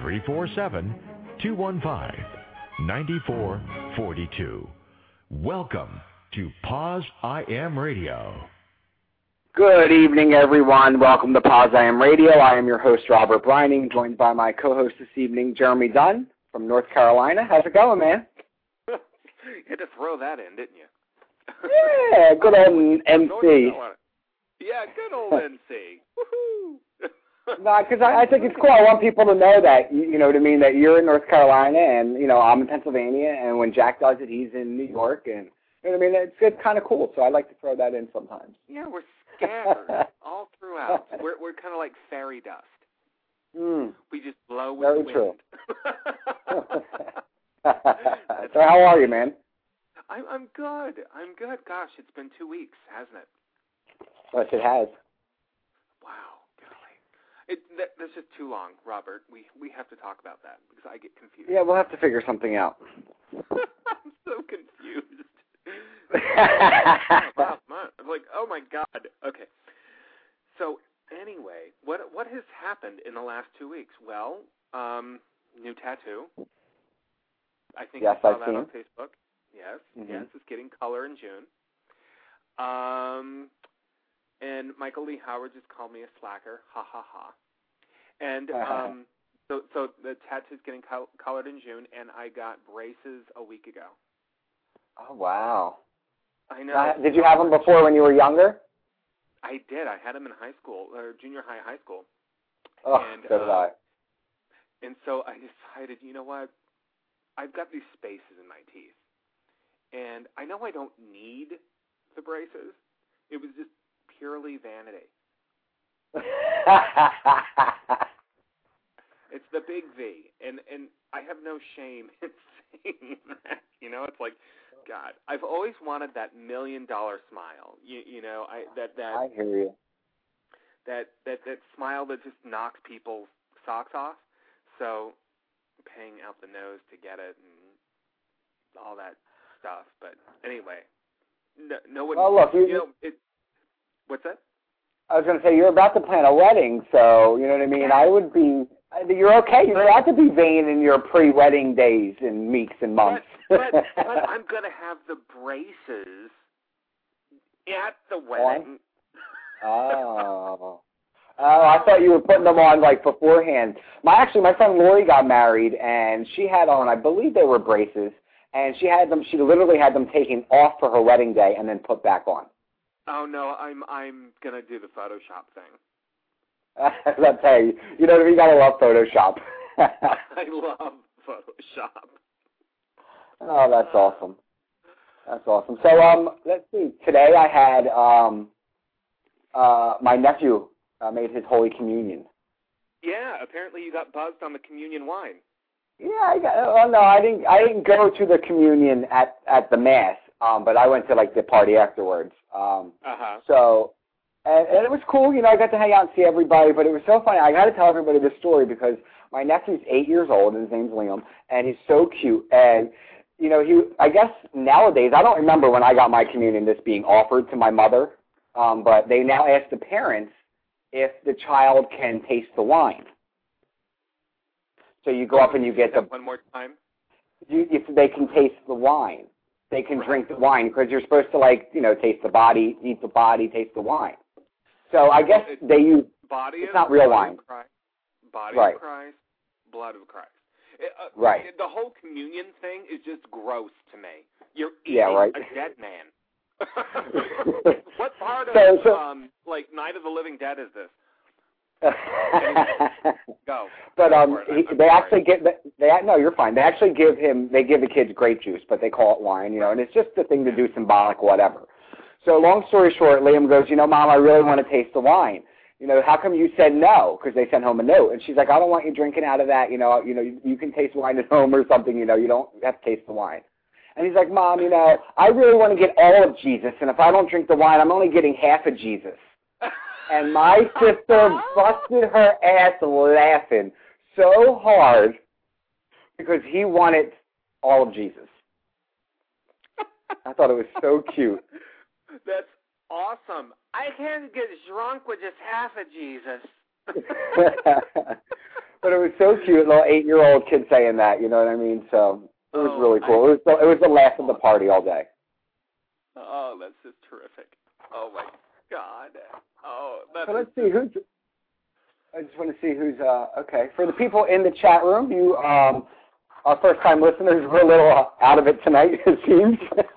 347 215 9442. Welcome to Poz I Am Radio. Good evening, everyone. Welcome to Poz I Am Radio. I am your host, Robert Breining, joined by my co-host this evening, Jeremy Dunn from North Carolina. How's it going, man? you had to throw that in, didn't you? yeah, good old MC. Yeah, good old MC. Woohoo! No, because I, I think it's cool. I want people to know that you, you know what I mean. That you're in North Carolina, and you know I'm in Pennsylvania, and when Jack does it, he's in New York, and you know what I mean. It's it's kind of cool. So I like to throw that in sometimes. Yeah, we're scattered all throughout. We're we're kind of like fairy dust. Mm. We just blow with Very the true. wind. so how are you, man? I'm I'm good. I'm good. Gosh, it's been two weeks, hasn't it? Yes, it has. Wow. It that, that's just too long, Robert. We we have to talk about that because I get confused. Yeah, we'll have to figure something out. I'm so confused. Last month, I'm like, oh my god. Okay. So anyway, what what has happened in the last two weeks? Well, um, new tattoo. I think Yes, you saw I've that seen. on Facebook. Yes, Mhm. yes, it's getting color in June. Um, and Michael Lee Howard just called me a slacker. Ha ha ha. And um, so so the tattoo's getting col- colored in June, and I got braces a week ago. Oh wow. I know. Uh, Did you have them before when you were younger? I did. I had them in high school or junior high, high school. Oh, And, so did uh, I. And so I decided, you know what? I've got these spaces in my teeth. And I know I don't need the braces. It was just purely vanity. It's the big V. And and I have no shame in saying that. You know, it's like God, I've always wanted that million dollar smile. You you know, I that that I hear you. that that that smile that just knocks people's socks off. So paying out the nose to get it and all that stuff. But anyway, no, no one. Well, look, you- you know it. What's that? I was going to say you're about to plan a wedding, so you know what I mean. I would be. You're okay. You're allowed to be vain in your pre-wedding days and weeks and months. But, but, but I'm gonna have the braces at the wedding. oh. Oh, I thought you were putting them on like beforehand. My actually, my friend Lori got married, and she had on, I believe they were braces, and she had them. She literally had them taken off for her wedding day and then put back on. Oh no, I'm I'm gonna do the Photoshop thing. That's hey, you know what I mean? You gotta love Photoshop. I love Photoshop. oh, that's awesome. That's awesome. So, um, let's see. Today I had um, uh, my nephew uh, made his holy communion. Yeah, apparently you got buzzed on the communion wine. Yeah, I got. Well, no, I didn't. I didn't go to the communion at at the mass, um, but I went to like the party afterwards. Um, Uh huh. so, and, and it was cool. You know, I got to hang out and see everybody. But it was so funny. I got to tell everybody this story because my nephew's eight years old and his name's Liam, and he's so cute. And you know, he. I guess nowadays, I don't remember when I got my communion this being offered to my mother, um, but they now ask the parents if the child can taste the wine. So you go up and you get the one more time. you, if they can taste the wine, they can drink the wine because you're supposed to like you know taste the body, eat the body, taste the wine. So I guess they use Body It's not real wine. Christ, body Right. of Christ, blood of Christ. It, uh, Right. the whole communion thing is just gross to me. You're eating Yeah, right. a dead man. what part of So- so- um like Night of the Living Dead is this? but um, Go for it. he, they actually give they no, you're fine. They actually give him they give the kids grape juice, but they call it wine, you know, and it's just a thing to do symbolic, whatever. So long story short, Liam goes, you know, Mom, I really want to taste the wine. you know, how come you said no? Because they sent home a note, and she's like, I don't want you drinking out of that. You know, you know, you, you can taste wine at home or something. You know, you don't have to taste the wine. And he's like, Mom, you know, I really want to get all of Jesus, and if I don't drink the wine, I'm only getting half of Jesus. And my sister busted her ass laughing so hard because he wanted all of Jesus. I thought it was so cute. That's awesome. I can't get drunk with just half of Jesus. but it was so cute, little eight-year-old kid saying that. You know what I mean? So it was Oh, really cool. It was the, it was the laugh of the party all day. Oh, that's just terrific. Oh my God. Oh, So let's see who's. I just want to see who's. uh Okay, for the people in the chat room, you um, our first-time listeners, we're a little out of it tonight, it seems.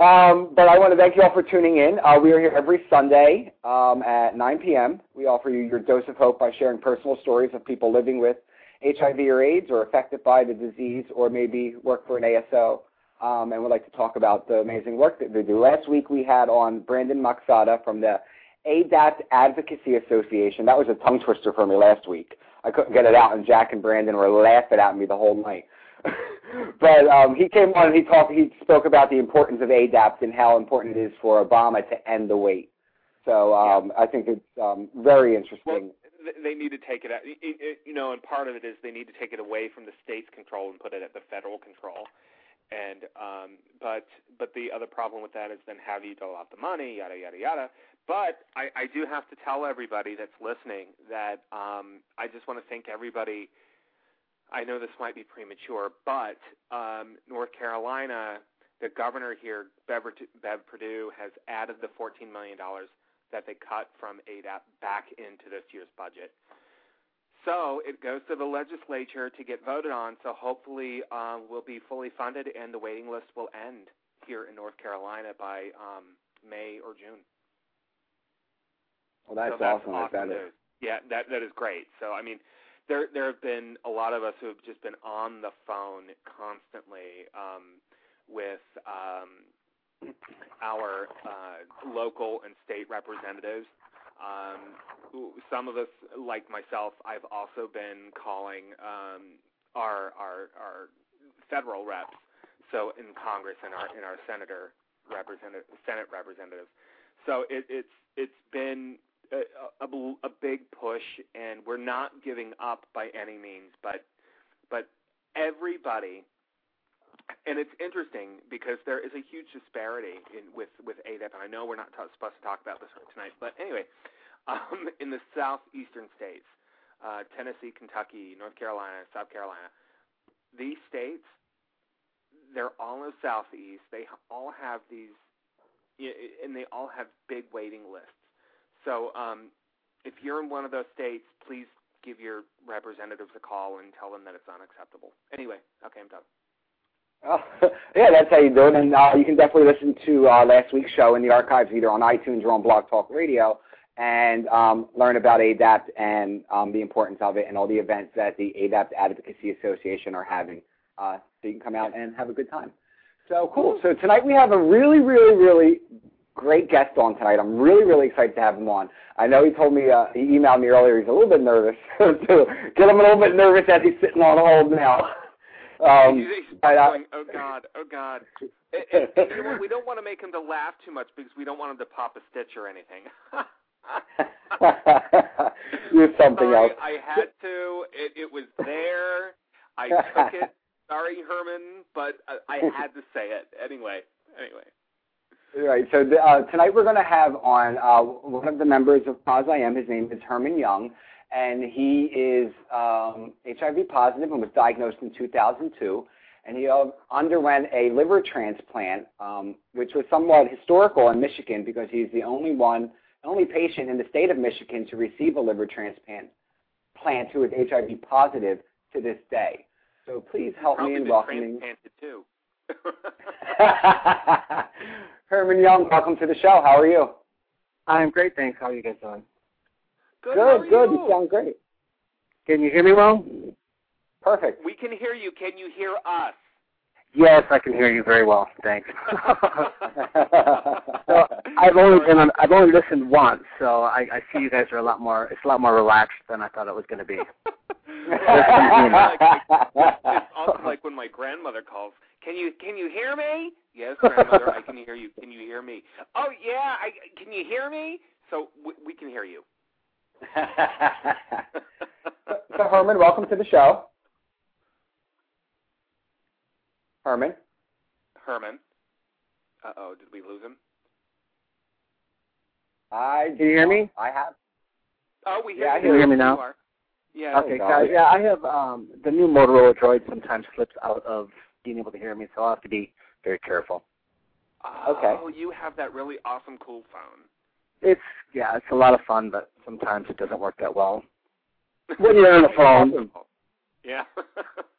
um, but I want to thank you all for tuning in. Uh, we are here every Sunday um, at 9 p.m. We offer you your dose of hope by sharing personal stories of people living with HIV or AIDS, or affected by the disease, or maybe work for an ASO. Um, and we'd like to talk about the amazing work that they do. Last week we had on Brandon Macsata from the ADAP Advocacy Association. That was a tongue twister for me last week. I couldn't get it out, and Jack and Brandon were laughing at me the whole night. but um, he came on and he talked. He spoke about the importance of ADAP and how important it is for Obama to end the wait. So um, I think it's um, very interesting. Well, they need to take it out. You know, and part of it is they need to take it away from the state's control and put it at the federal control. And um, but but the other problem with that is then do you dole out the money, yada yada yada. But I, I do have to tell everybody that's listening that um, I just want to thank everybody. I know this might be premature, but um, North Carolina, the governor here, Bev, Bev Perdue, has added the $14 million that they cut from ADAP back into this year's budget. So it goes to the legislature to get voted on. So hopefully um, we'll be fully funded and the waiting list will end here in North Carolina by um, May or June. well, that's, so that's awesome. awesome That is. news. Yeah, that that is great. So I mean, there there have been a lot of us who have just been on the phone constantly um, with um, our uh, local and state representatives. Um, some of us, like myself, I've also been calling um, our our our federal reps, so in Congress and our in our senator representative Senate representatives. So it, it's it's been a, a, a big push, and we're not giving up by any means. But but everybody, and it's interesting because there is a huge disparity in with with ADAP, and I know we're not t- supposed to talk about this tonight, but anyway, um, in the southeastern states, uh, Tennessee, Kentucky, North Carolina, South Carolina, these states, they're all in the southeast. They all have these, and they all have big waiting lists. So um, if you're in one of those states, please give your representatives a call and tell them that it's unacceptable. Anyway, okay, I'm done. Oh, yeah, that's how you do it. And uh, you can definitely listen to uh, last week's show in the archives, either on iTunes or on Blog Talk Radio, and um, learn about ADAP and um, the importance of it and all the events that the ADAP Advocacy Association are having. Uh, so you can come out and have a good time. So cool. So tonight we have a really, really, really great guest on tonight. I'm really, really excited to have him on. I know he told me, uh, he emailed me earlier, he's a little bit nervous. so get him a little bit nervous as he's sitting on hold now. Um, he's, he's but, uh, going, oh God, oh God. And, and, and you know? We don't want to make him to laugh too much because we don't want him to pop a stitch or anything. You're something Sorry, else. I had to. It, it was there. I took it. Sorry, Herman, but I, I had to say it anyway. Anyway. Right. So the, uh, tonight we're going to have on uh, one of the members of Poz I Am. His name is Herman Young, and he is um, HIV positive and was diagnosed in 2002. And he underwent a liver transplant, um, which was somewhat historical in Michigan because he's the only one, only patient in the state of Michigan to receive a liver transplant plant who is HIV positive to this day. So please help Probably me in been welcoming transplanted too. Herman Young. Welcome to the show. How are you? I'm great, thanks. How are you guys doing? good. Good, good. You? You sound great. Can you hear me well? Perfect. We can hear you. Can you hear us? Yes, I can hear you very well. Thanks. so I've only been on, I've only listened once, so I, I see you guys are a lot more. It's a lot more relaxed than I thought it was going to be. it's also like when my grandmother calls. Can you can you hear me? Yes, grandmother, I can hear you. Can you hear me? Oh yeah, I can you hear me? So we, we can hear you. so Herman, welcome to the show. Herman. Herman. Uh oh, did we lose him? I can you hear me? I have. Oh, we hear yeah, you. Can you hear me now? You yeah. Okay, guys. Yeah, I have um the new Motorola Droid sometimes slips out of being able to hear me, so I'll have to be very careful. Oh, okay. Oh, you have that really awesome, cool phone. It's yeah, it's a lot of fun, but sometimes it doesn't work that well when you're on the phone. Yeah.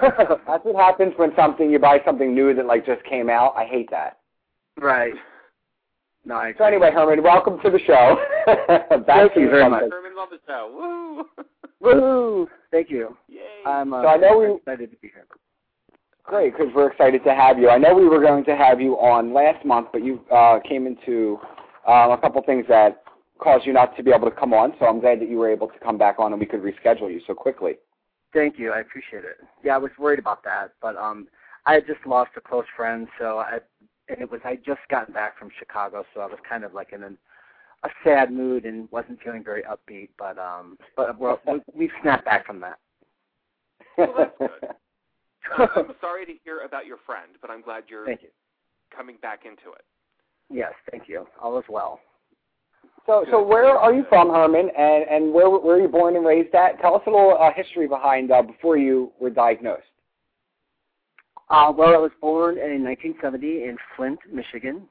That's what happens when something you buy something new that like just came out. I hate that. Right. No, I so anyway, Herman, welcome to the show. Thank you very much. Herman's on the show. Woo! Woo! Thank you. Yay! I'm uh, so I know we excited to be here. Great, because we're excited to have you. I know we were going to have you on last month, but you uh, came into um, a couple things that caused you not to be able to come on. So I'm glad that you were able to come back on and we could reschedule you so quickly. Thank you. I appreciate it. Yeah, I was worried about that, but um, I had just lost a close friend, so I and it was I just gotten back from Chicago, so I was kind of like in an, a sad mood and wasn't feeling very upbeat. But um, but we're, we we've snapped back from that. Well, that's good. Uh, I'm sorry to hear about your friend, but I'm glad you're Thank you. coming back into it. Yes, thank you. All is well. So, so where are you from, Herman, and and where where were you born and raised at? Tell us a little uh, history behind uh, before you were diagnosed. Uh, well, I was born in 1970 in Flint, Michigan.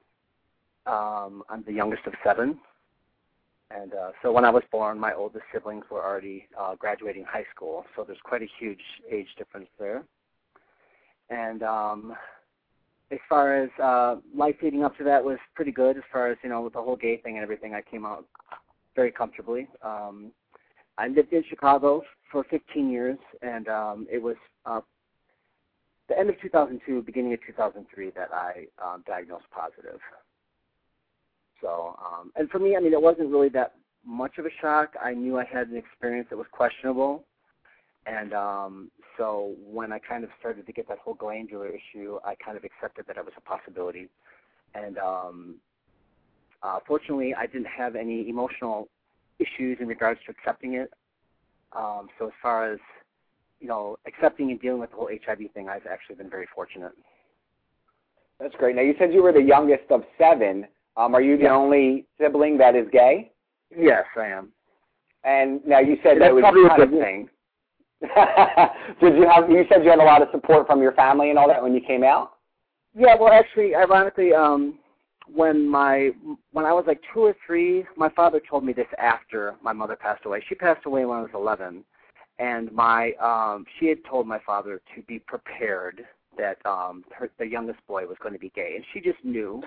Um, I'm the youngest of seven, and uh, so when I was born, my oldest siblings were already uh, graduating high school. So there's quite a huge age difference there. And um, as far as uh, life leading up to that was pretty good. As far as you know, with the whole gay thing and everything, I came out very comfortably. Um, I lived in Chicago for 15 years, and um, it was uh, the end of 2002, beginning of 2003, that I um, diagnosed positive. So, um, and for me, I mean, it wasn't really that much of a shock. I knew I had an experience that was questionable, and um, so when I kind of started to get that whole glandular issue, I kind of accepted that it was a possibility. And um, uh, fortunately, I didn't have any emotional issues in regards to accepting it. Um, so as far as you know, accepting and dealing with the whole HIV thing, I've actually been very fortunate. That's great. Now you said you were the youngest of seven. Um, are you the Yeah. only sibling that is gay? Yes, I am. And now you said And that was probably a good of, thing. Did you have? You said you had a lot of support from your family and all that when you came out. Yeah, well, actually, ironically, um, when my when I was like two or three, my father told me this after my mother passed away. She passed away when I was eleven, and my um, she had told my father to be prepared that um, her, the youngest boy was going to be gay, and she just knew.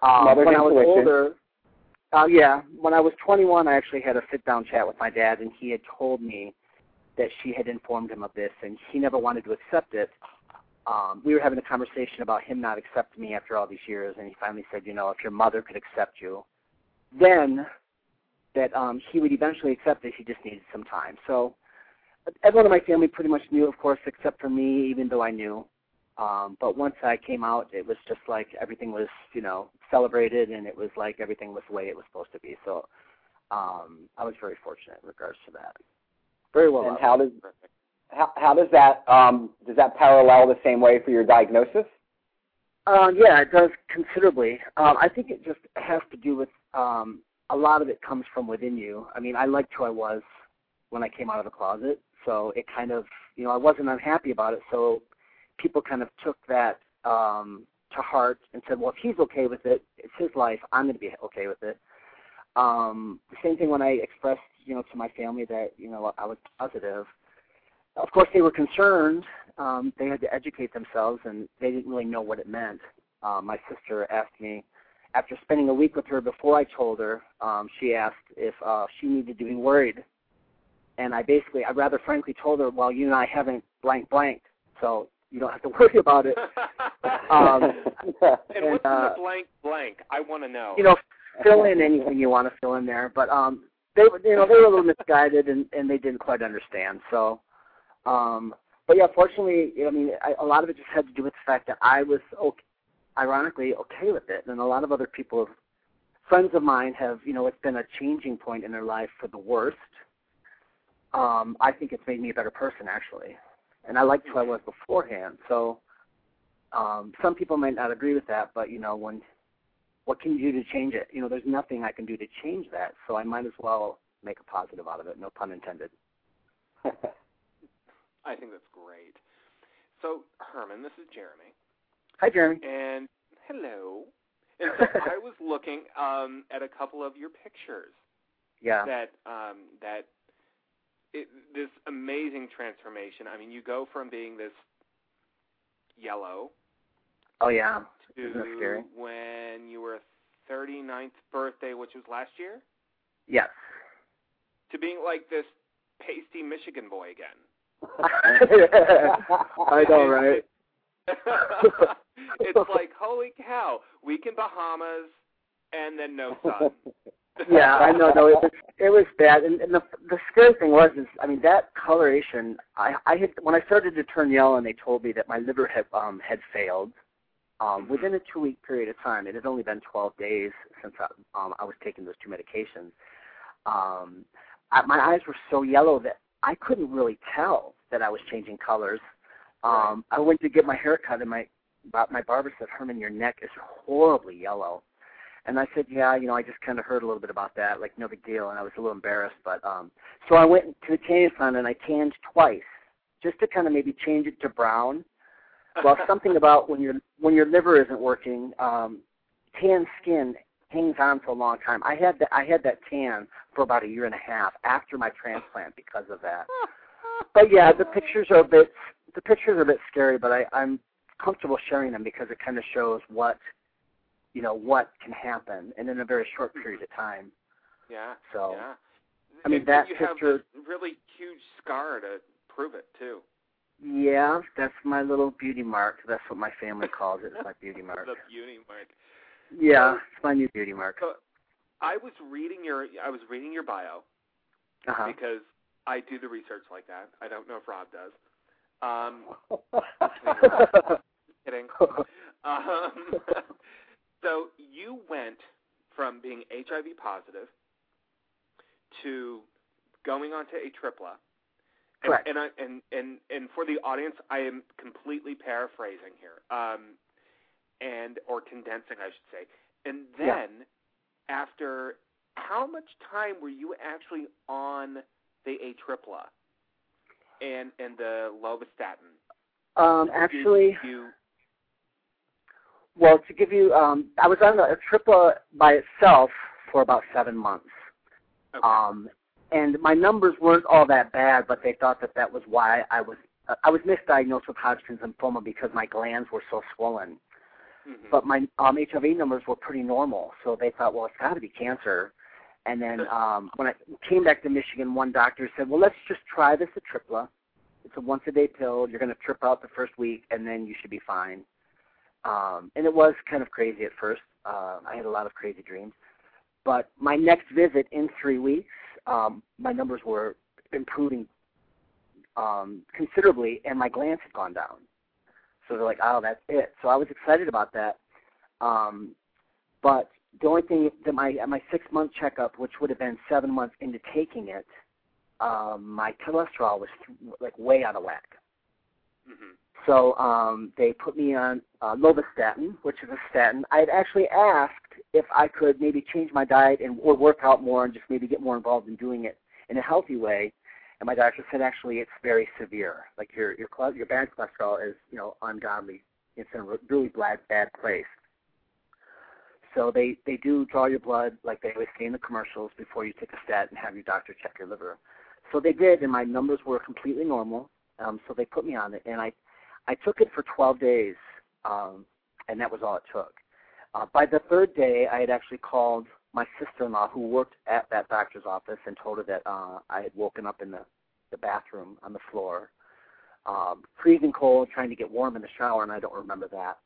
Um, when I was older, uh, yeah, when I was 21, I actually had a sit-down chat with my dad, and he had told me that she had informed him of this, and he never wanted to accept it. Um, we were having a conversation about him not accepting me after all these years, and he finally said, you know, if your mother could accept you, then that um, he would eventually accept it. He just needed some time. So everyone in my family pretty much knew, of course, except for me, even though I knew. Um, but once I came out, it was just like everything was, you know, celebrated, and it was like everything was the way it was supposed to be. So um, I was very fortunate in regards to that. Very well. and how does how, how does that um, does that parallel the same way for your diagnosis? Uh, yeah, it does considerably. Um, I think it just has to do with um, a lot of it comes from within you. I mean, I liked who I was when I came out of the closet, so it kind of, you know, I wasn't unhappy about it. So people kind of took that um, to heart and said, well, if he's okay with it, it's his life. I'm going to be okay with it. Um, the same thing when I expressed, you know, to my family that you know I was positive. Of course, they were concerned. Um, they had to educate themselves, and they didn't really know what it meant. Um, my sister asked me, after spending a week with her before I told her, um, she asked if uh, she needed to be worried, and I basically, I rather frankly told her, well, you and I haven't blank blanked, so you don't have to worry about it. Um, and, and, what's uh, in the blank blank? I want to know. you know, fill in anything you want to fill in there. But um, they you know, they were a little misguided and and they didn't quite understand. So, um, but yeah, fortunately, I mean, I, a lot of it just had to do with the fact that I was, okay, ironically, okay with it, and a lot of other people, friends of mine, have, you know, it's been a changing point in their life for the worst. Um, I think it's made me a better person, actually, and I liked who I was beforehand. So, um, some people might not agree with that, but you know, when what can you do to change it? You know, there's nothing I can do to change that, so I might as well make a positive out of it. No pun intended. I think that's great. So, Herman, this is Jeremy. Hi, Jeremy. And hello. And so I was looking um, at a couple of your pictures Yeah. that um, that it, this amazing transformation. I mean, you go from being this yellow Oh yeah. To Isn't that scary? when you were 39th birthday, which was last year, Yes. to being like this pasty Michigan boy again. I know, right? it's like holy cow, week in Bahamas and then no sun. yeah, I know. No, it was it was bad, and, and the the scary thing was is I mean that coloration. I I had when I started to turn yellow, and they told me that my liver had um had failed. Um, within a two week period of time, it had only been 12 days since I, um, I was taking those two medications. Um, I, my eyes were so yellow that I couldn't really tell that I was changing colors. Um, I went to get my hair cut, and my my barber said, "Herman, your neck is horribly yellow." And I said, "Yeah, you know, I just kind of heard a little bit about that, like no big deal." And I was a little embarrassed, but um, so I went to the tanning salon and I tanned twice, just to kind of maybe change it to brown. Well, something about when your when your liver isn't working, um, tan skin hangs on for a long time. I had that I had that tan for about a year and a half after my transplant because of that. But yeah, the pictures are a bit the pictures are a bit scary, but I, I'm comfortable sharing them because it kind of shows what you know what can happen and in a very short period of time. Yeah. So, yeah. I mean, And that you have picture- this really huge scar to prove it too. Yeah, that's my little beauty mark. That's what my family calls it. It's my beauty mark. the beauty mark. Yeah, it's my new beauty mark. So I was reading your I was reading your bio Uh-huh. because I do the research like that. I don't know if Rob does. Um, kidding. Um, so you went from being HIV positive to going on to Atripla. And, Correct. And, I, and and and for the audience, I am completely paraphrasing here, um, and or condensing, I should say. And then, Yeah. after how much time were you actually on the Atripla and and the lovastatin? um, actually, you well, to give you, um, I was on a tripla by itself for about seven months. okay. Um, and my numbers weren't all that bad, but they thought that that was why I was uh, I was misdiagnosed with Hodgkin's lymphoma because my glands were so swollen. Mhm. But my um, HIV numbers were pretty normal, so they thought, well, it's got to be cancer. And then um, when I came back to Michigan, one doctor said, well, let's just try this Atripla. It's a once a day pill. You're going to trip out the first week, and then you should be fine. Um, and it was kind of crazy at first. Uh, I had a lot of crazy dreams. But my next visit in three weeks, um, my numbers were improving um, considerably, and my glands had gone down. So they're like, oh, that's it. So I was excited about that. Um, but the only thing that my at my six month checkup, which would have been seven months into taking it, um, my cholesterol was like way out of whack. Mhm. So um, they put me on uh, lovastatin, which is a statin. I had actually asked if I could maybe change my diet and or work out more and just maybe get more involved in doing it in a healthy way. And my doctor said actually it's very severe. Like your your your bad cholesterol is you know ungodly. It's in a really bad bad place. So they they do draw your blood like they always say in the commercials before you take a statin and have your doctor check your liver. So they did, and my numbers were completely normal. Um, so they put me on it, and I I took it for 12 days, um, and that was all it took. Uh, by the third day, I had actually called my sister-in-law, who worked at that doctor's office, and told her that uh, I had woken up in the the bathroom on the floor. um, freezing cold, trying to get warm in the shower, and I don't remember that.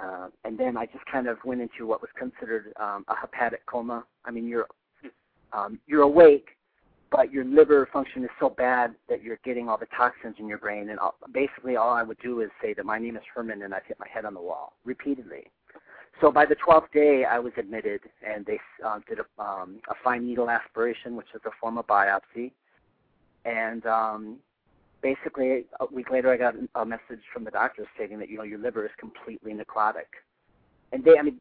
Uh, and then I just kind of went into what was considered um, a hepatic coma. I mean, you're um, you're awake, but your liver function is so bad that you're getting all the toxins in your brain. And all, basically, all I would do is say that my name is Herman, and I'd hit my head on the wall repeatedly. So by the 12th day, I was admitted, and they uh, did a, um, a fine needle aspiration, which is a form of biopsy. And um, basically, a week later, I got a message from the doctor stating that you know your liver is completely necrotic. And they, I mean,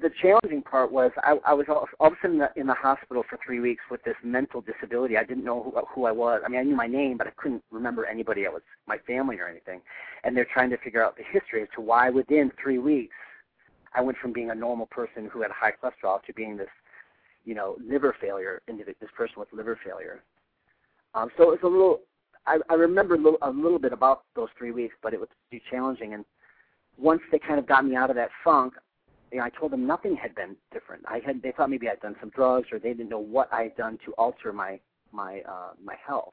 the challenging part was I, I was all, all of a sudden in the, in the hospital for three weeks with this mental disability. I didn't know who, who I was. I mean, I knew my name, but I couldn't remember anybody that was my family or anything. And they're trying to figure out the history as to why within three weeks I went from being a normal person who had high cholesterol to being this, you know, liver failure, this person with liver failure. Um, so it was a little. I, I remember a little, a little bit about those three weeks, but it was pretty challenging. And once they kind of got me out of that funk, you know, I told them nothing had been different. I had they thought maybe I'd done some drugs or they didn't know what I had done to alter my my uh, my health.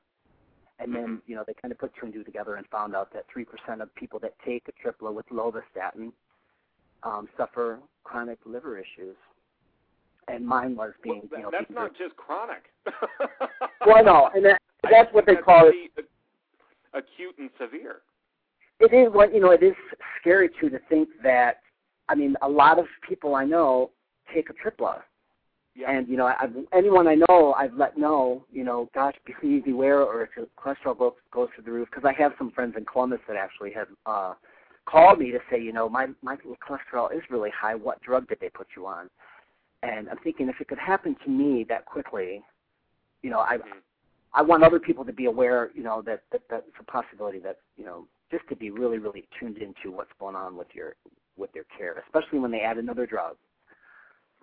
And then, mm-hmm. you know, they kind of put two and two together and found out that 3% of people that take Atripla with lovastatin um, suffer chronic liver issues. And mine was being, well, you know, that's not just chronic. well, no, and that, that's what they call it. Acute and severe. It is what you know. It is scary too to think that. I mean, a lot of people I know take Atripla, yeah. And you know, I've, anyone I know, I've let know, you know, gosh, please beware, or if your cholesterol goes goes through the roof. Because I have some friends in Columbus that actually have uh, called me to say, you know, my my cholesterol is really high. What drug did they put you on? And I'm thinking, if it could happen to me that quickly, you know, I mm-hmm. I want other people to be aware, you know, that that that's a possibility that you know, just to be really really tuned into what's going on with your with their care, especially when they add another drug.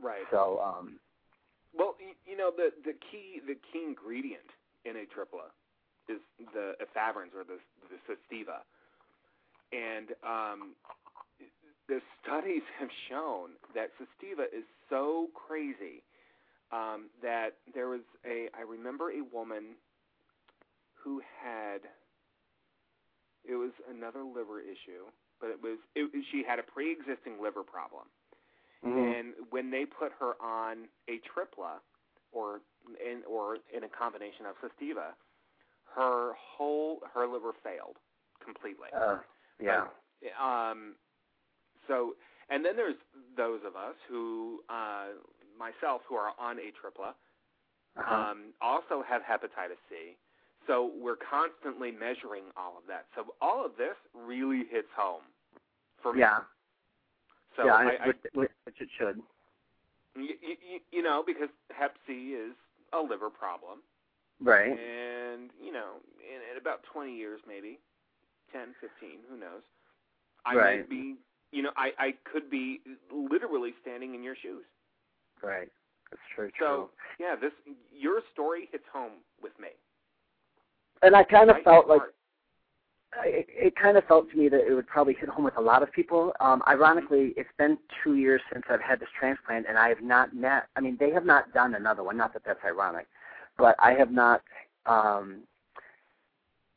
Right. So, um, well, you know, the the key the key ingredient in Atripla is the efavirenz or the the Sustiva and um, the studies have shown that Sustiva is so crazy um, that there was a I remember a woman who had it was another liver issue, but it was it, she had a pre-existing liver problem, mm-hmm. and when they put her on Atripla or in or in a combination of Sustiva, her whole her liver failed completely. Uh. Yeah. But, um, so, and then there's those of us who, uh, myself, who are on Atripla, uh-huh. um, also have hepatitis C. So we're constantly measuring all of that. So all of this really hits home for me. Yeah. So yeah, I, which, which it should. You, you, you know, because Hep C is a liver problem. Right. And, you know, in, in about 20 years maybe, 10, 15, who knows? I right. might be, you know, I I could be literally standing in your shoes. Right. That's true. So yeah, this your story hits home with me. And I kind of right felt like it, it kind of felt to me that it would probably hit home with a lot of people. Um, ironically, it's been two years since I've had this transplant, and I have not met. I mean, they have not done another one. Not that that's ironic, but I have not um,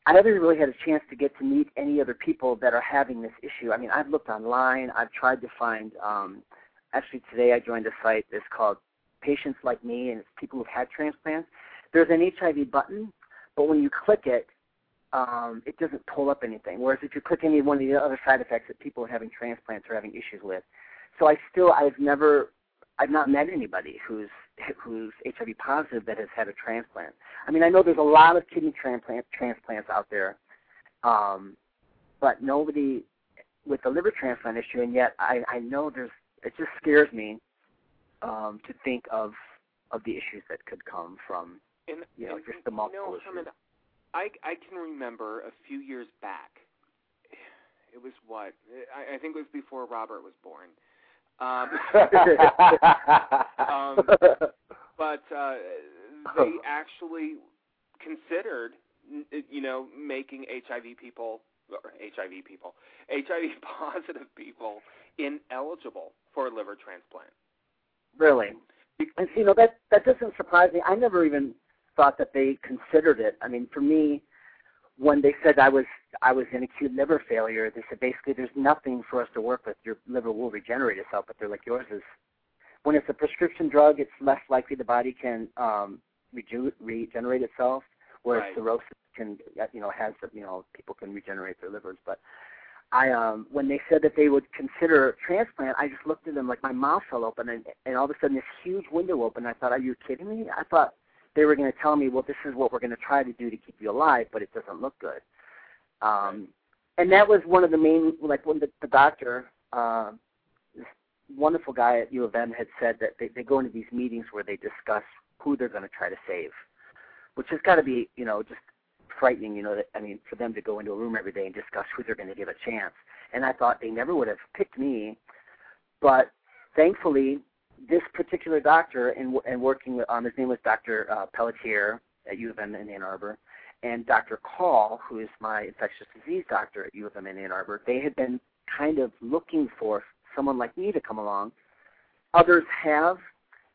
I haven't really had a chance to get to meet any other people that are having this issue. I mean, I've looked online. I've tried to find. Um, actually, today I joined a site that's called Patients Like Me, and it's people who've had transplants. There's an HIV button, but when you click it, um, it doesn't pull up anything. Whereas if you click any one of the other side effects that people are having transplants or having issues with, so I still I've never I've not met anybody who's who's HIV positive that has had a transplant. I mean, I know there's a lot of kidney transplant transplants out there, um, but nobody with the liver transplant issue. And yet, I I know there's. It just scares me um, to think of of the issues that could come from and, you know and, just the multiple you know, issues. I I can remember a few years back. It was what I, I think it was before Robert was born um, um, but uh, they actually considered, you know, making HIV people or HIV people, HIV positive people ineligible for a liver transplant. Really? And you know that that doesn't surprise me. I never even thought that they considered it. I mean, for me, when they said I was I was in acute liver failure. They said basically there's nothing for us to work with. Your liver will regenerate itself, but they're like yours is. When it's a prescription drug, it's less likely the body can um, reju- regenerate itself, whereas Right. cirrhosis can, you know, has you know people can regenerate their livers. But I, um, when they said that they would consider transplant, I just looked at them like my mouth fell open, and, and all of a sudden this huge window opened. I thought, are you kidding me? I thought they were going to tell me, well, this is what we're going to try to do to keep you alive, but it doesn't look good. Um, and that was one of the main, like when the, the doctor, uh, this wonderful guy at U of M had said that they, they go into these meetings where they discuss who they're going to try to save, which has got to be, you know, just frightening, you know, that, I mean, for them to go into a room every day and discuss who they're going to give a chance. And I thought they never would have picked me, but thankfully, this particular doctor and, and working with, um, his name was Dr. Uh, Pelletier at U of M in Ann Arbor, and Dr. Call, who is my infectious disease doctor at U of M in Ann Arbor, they had been kind of looking for someone like me to come along. Others have,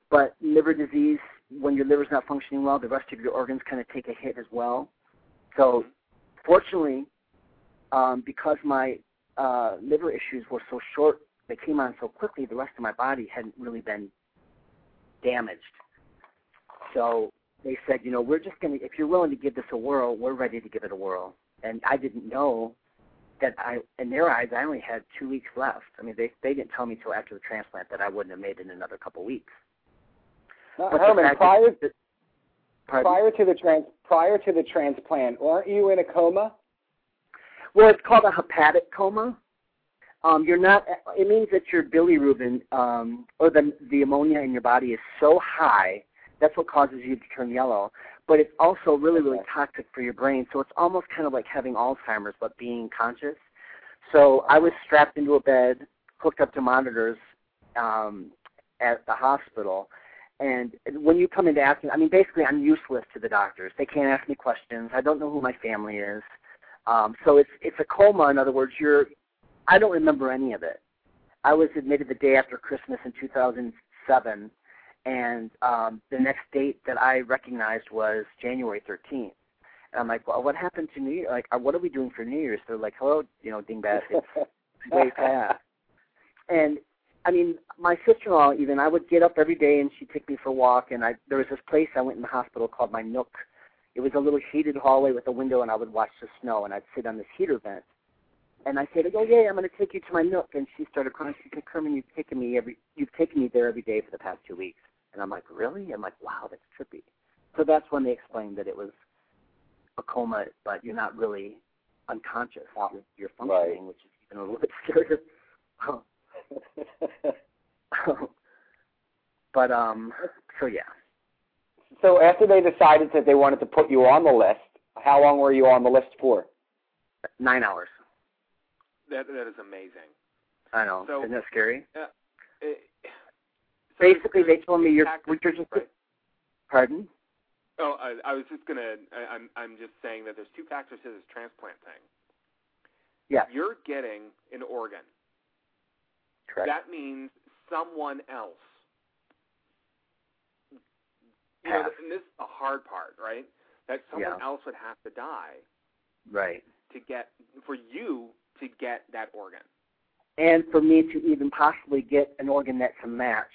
but liver disease, when your liver's not functioning well, the rest of your organs kind of take a hit as well. So, fortunately, um, because my uh, liver issues were so short, they came on so quickly, the rest of my body hadn't really been damaged. So they said, you know, we're just going to, if you're willing to give this a whirl, we're ready to give it a whirl. And I didn't know that I, in their eyes, I only had two weeks left. I mean, they they didn't tell me till after the transplant that I wouldn't have made it in another couple weeks. Now, But Herman, prior that- Pardon? prior to the trans prior to the transplant, weren't you in a coma? Well, it's called a hepatic coma. Um, you're not. It means that your bilirubin um, or the the ammonia in your body is so high. That's what causes you to turn yellow. But it's also really really toxic for your brain. So it's almost kind of like having Alzheimer's, but being conscious. So I was strapped into a bed, hooked up to monitors um, at the hospital. And when you come in to ask me, I mean, basically, I'm useless to the doctors. They can't ask me questions. I don't know who my family is. Um, so it's it's a coma. In other words, you're. I don't remember any of it. I was admitted the day after Christmas in 2007, and um, the next date that I recognized was January 13th. And I'm like, well, what happened to New Year? Like, uh, what are we doing for New Year's? They're like, hello, you know, dingbat, it's way past. And I mean, my sister-in-law even I would get up every day and she'd take me for a walk. And I there was this place I went in the hospital called my Nook. It was a little heated hallway with a window, and I would watch the snow, and I'd sit on this heater vent. And I said, "Oh yeah, I'm going to take you to my Nook." And she started crying. She said, "Herman, you've taken me every you've taken me there every day for the past two weeks." And I'm like, "Really?" I'm like, "Wow, that's trippy." So that's when they explained that it was a coma, but you're not really unconscious. You're, you're functioning, which is even a little bit scarier. but um, so yeah, so after they decided that they wanted to put you on the list, how long were you on the list for? nine hours. That that is amazing. I know. So- Isn't that scary? It, so Basically, they told me you're, just. right? Pardon? Oh, I, I was just gonna. I, I'm I'm just saying that there's two factors to this transplant thing. Yes. You're getting an organ. Correct. That means someone else. You know, and this is the hard part, right? That someone Yeah. else would have to die right. to get for you to get that organ. And for me to even possibly get an organ that's a match.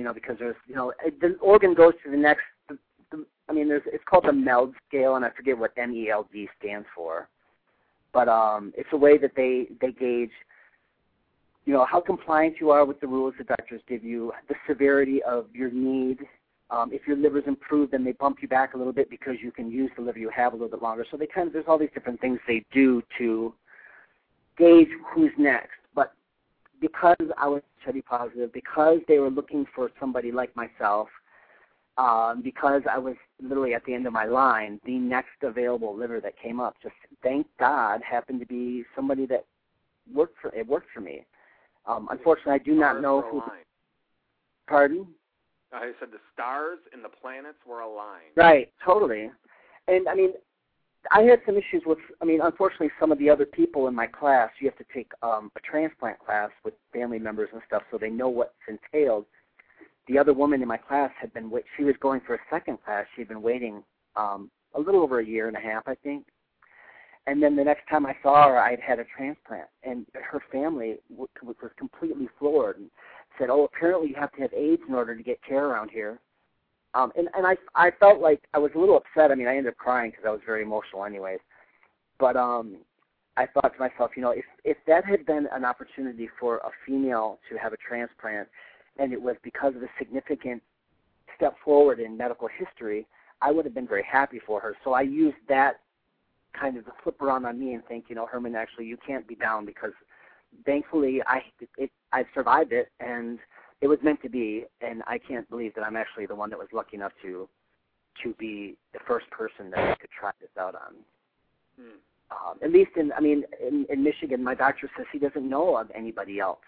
You know, because there's, you know, it- the organ goes to the next. The, the, I mean, there's. It's called the MELD scale, and I forget what MELD stands for. But um, it's a way that they they gauge you know, how compliant you are with the rules the doctors give you, the severity of your need. Um, if your liver's improved, then they bump you back a little bit because you can use the liver you have a little bit longer. So they kind of there's all these different things they do to gauge who's next. Because I was HIV positive, because they were looking for somebody like myself, um, because I was literally at the end of my line, the next available liver that came up, just thank God, happened to be somebody that worked for it worked for me. Um, unfortunately, I do not know who. Pardon? I said the stars and the planets were aligned. Right, totally. And I mean, I had some issues with. I mean, unfortunately, some of the other people in my class, you have to take um, a transplant class with family members and stuff, so they know what's entailed. The other woman in my class had been. wait- She was going for a second class. She'd been waiting um, a little over a year and a half, I think. and then the next time I saw her, I'd had a transplant, and her family was completely floored and said, "Oh, apparently you have to have AIDS in order to get care around here." Um, and and I I felt like I was a little upset. I mean, I ended up crying because I was very emotional, anyways. But um, I thought to myself, you know, if if that had been an opportunity for a female to have a transplant, and it was because of a significant step forward in medical history, I would have been very happy for her. So I used that kind of to flip around on me and think, you know, Herman, actually, you can't be down because thankfully I it I've survived it and it was meant to be, and I can't believe that I'm actually the one that was lucky enough to to be the first person that I could try this out on. Hmm. Um, at least in, I mean, in, in Michigan, my doctor says he doesn't know of anybody else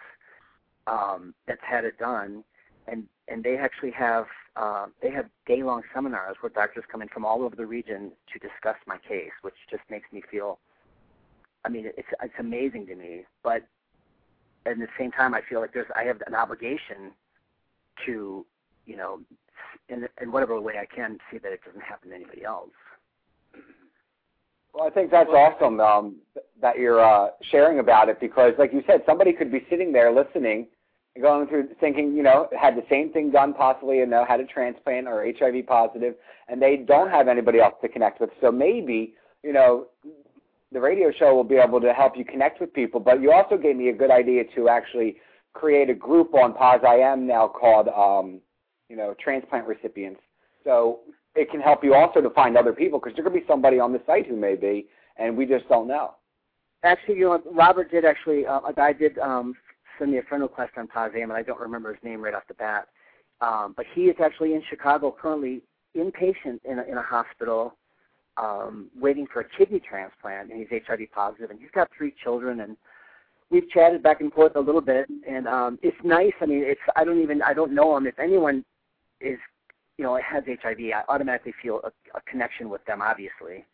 um, that's had it done, and and they actually have uh, they have day long seminars where doctors come in from all over the region to discuss my case, which just makes me feel. I mean, it's it's amazing to me, but at the same time, I feel like there's I have an obligation to, you know, in in whatever way I can see that it doesn't happen to anybody else. Well, I think that's awesome um, that you're uh, sharing about it because, like you said, somebody could be sitting there listening, going through thinking, you know, had the same thing done possibly and know had a transplant or HIV positive, and they don't have anybody else to connect with. So maybe, you know, the radio show will be able to help you connect with people. But you also gave me a good idea to actually create a group on Poz I Am now called, um, you know, transplant recipients. So it can help you also to find other people because there could be somebody on the site who may be, and we just don't know. Actually, you know, Robert did actually. Uh, a guy did um, send me a friend request on Poz I Am, and I don't remember his name right off the bat. Um, but he is actually in Chicago currently, inpatient in a, in a hospital, um, waiting for a kidney transplant, and he's HIV positive, and he's got three children, and we've chatted back and forth a little bit, and um, it's nice. I mean, it's I don't even I don't know him. If anyone is you know, has HIV, I automatically feel a, a connection with them, obviously.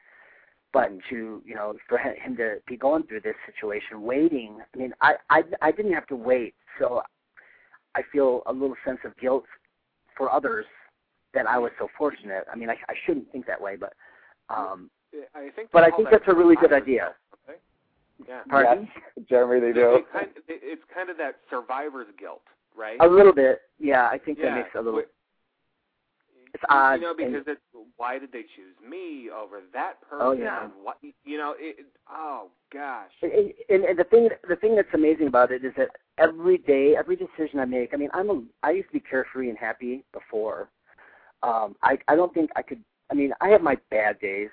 But to you know, for him to be going through this situation, waiting. I mean, I I I didn't have to wait, so I feel a little sense of guilt for others that I was so fortunate. I mean, I, I shouldn't think that way, but um, I think. But I think that's a really good idea. Okay. Yeah. Pardon? Yes, Jeremy, they do. It, it kind of, it, it's kind of that survivor's guilt, right? A little bit, yeah. I think yeah. that makes a little. Wh- It's odd. You know, because and, it's why did they choose me over that person? Oh, yeah. What you know? It, oh gosh. and, and, and the thing the thing that's amazing about it is that every day, every decision I make. I mean, I'm a I used to be carefree and happy before. Um, I I don't think I could. I mean, I have my bad days,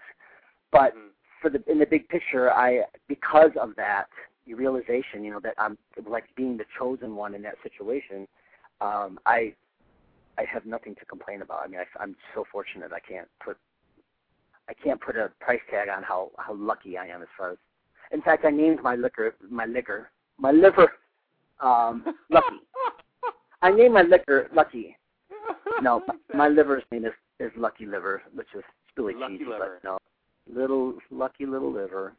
but Mhm. for the in the big picture, I because of that the realization, you know, that I'm like being the chosen one in that situation. Um, I I have nothing to complain about. I mean, I, I'm so fortunate. I can't put I can't put a price tag on how how lucky I am as far as. In fact, I named my liquor my liquor my liver um, lucky. I named my liquor Lucky. No, my liver's name is is Lucky Liver, which is really Lucky cheesy, liver. but no, little lucky little liver.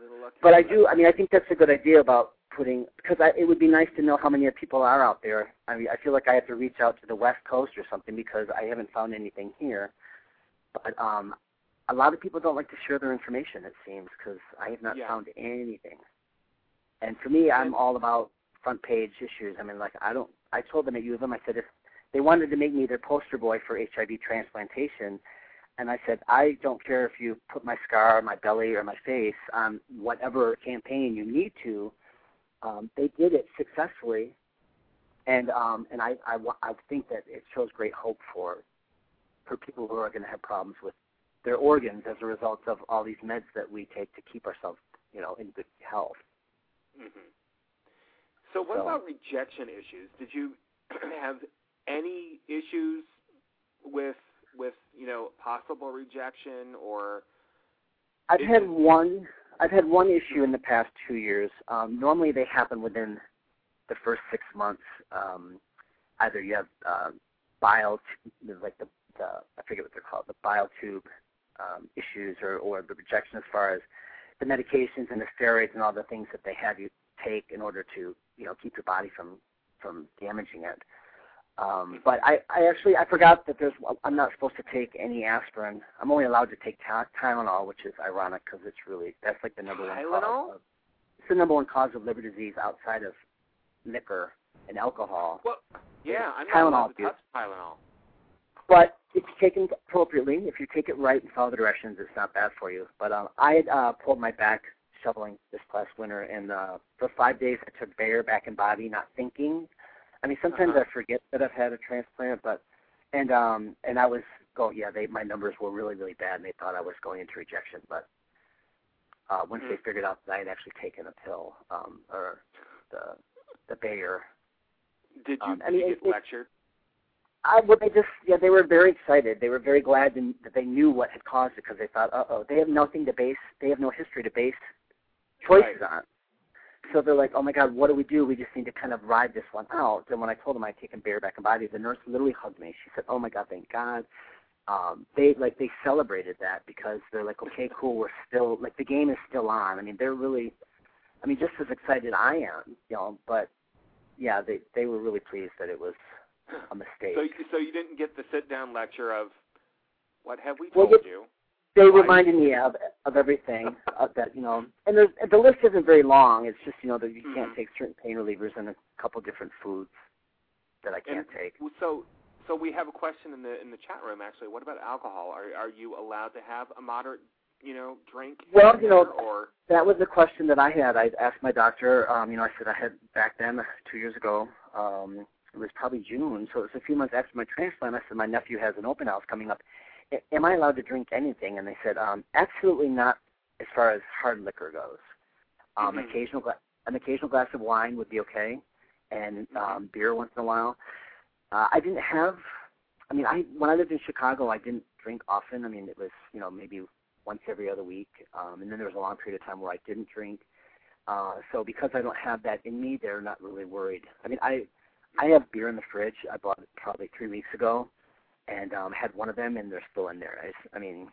Little lucky But I do. I mean, I think that's a good idea about putting because I, it would be nice to know how many people are out there. I mean, I feel like I have to reach out to the West Coast or something because I haven't found anything here. But um, a lot of people don't like to share their information. It seems because I have not Yeah. found anything. And for me, I'm all about front page issues. I mean, like I don't. I told them at U of M. I said if they wanted to make me their poster boy for HIV transplantation, and I said, I don't care if you put my scar, on my belly, or my face on whatever campaign you need to. Um, they did it successfully, and um, and I, I I think that it shows great hope for for people who are going to have problems with their organs as a result of all these meds that we take to keep ourselves, you know, in good health. Mhm. So what So- about rejection issues? Did you have any issues with with you know possible rejection or I've had one. I've had one issue in the past two years. Um, normally, they happen within the first six months. Um, either you have uh, bile, t- like the, the I forget what they're called, the bile tube um, issues, or or the rejection as far as the medications and the steroids and all the things that they have you take in order to you know keep your body from from damaging it. Um, but I, I actually I forgot that there's I'm not supposed to take any aspirin. I'm only allowed to take Tylenol, which is ironic because it's really that's like the number one Tylenol? cause. Of, it's the number one cause of liver disease outside of liquor and alcohol. Well, yeah, I'm not Tylenol, allowed to touch Tylenol. But it's taken appropriately. If you take it right and follow the directions, it's not bad for you. But um, I had uh, pulled my back shoveling this past winter, and uh, for five days I took Bayer back and body, not thinking. I mean, sometimes Uh-huh. I forget that I've had a transplant, but and um and I was go yeah, they my numbers were really really bad, and they thought I was going into rejection, but uh, once they Hmm. figured out that I had actually taken a pill um, or the the Bayer Did you, Um, I mean, you get it- lectured? I well, they just yeah, they were very excited. They were very glad to, that they knew what had caused it because they thought, uh oh, they have nothing to base, they have no history to base choices on. So they're like, oh my god, what do we do? We just need to kind of ride this one out. And when I told them I'd taken Bayer back and body, the nurse literally hugged me. She said, oh my god, thank God. Um, they like they celebrated that because they're like, okay, cool, we're still like the game is still on. I mean, they're really, I mean, just as excited I am, you know. But yeah, they they were really pleased that it was a mistake. So, so you didn't get the sit-down lecture of what have we Well, told you- you? They reminded me of of everything of that you know and there's, the list isn't very long it's just you know that you can't Mhm. take certain pain relievers and a couple different foods that i can't take So, so we have a question in the in the chat room. Actually, what about alcohol? Are are you allowed to have a moderate, you know, drink? Well, you know, or that was the question that i had i asked my doctor um you know i said i had back then two years ago um it was probably june so it was a few months after my transplant i said my nephew has an open house coming up am i allowed to drink anything? And they said um absolutely not as far as hard liquor goes. Um Mhm. occasional gla- an occasional glass of wine would be okay and um beer once in a while. Uh i didn't have i mean i when i lived in chicago i didn't drink often. I mean it was you know maybe once every other week um and then there was a long period of time where i didn't drink. Uh so because i don't have that in me they're not really worried. I mean i i have beer in the fridge. I bought it probably three weeks ago and um had one of them and they're still in there i, I mean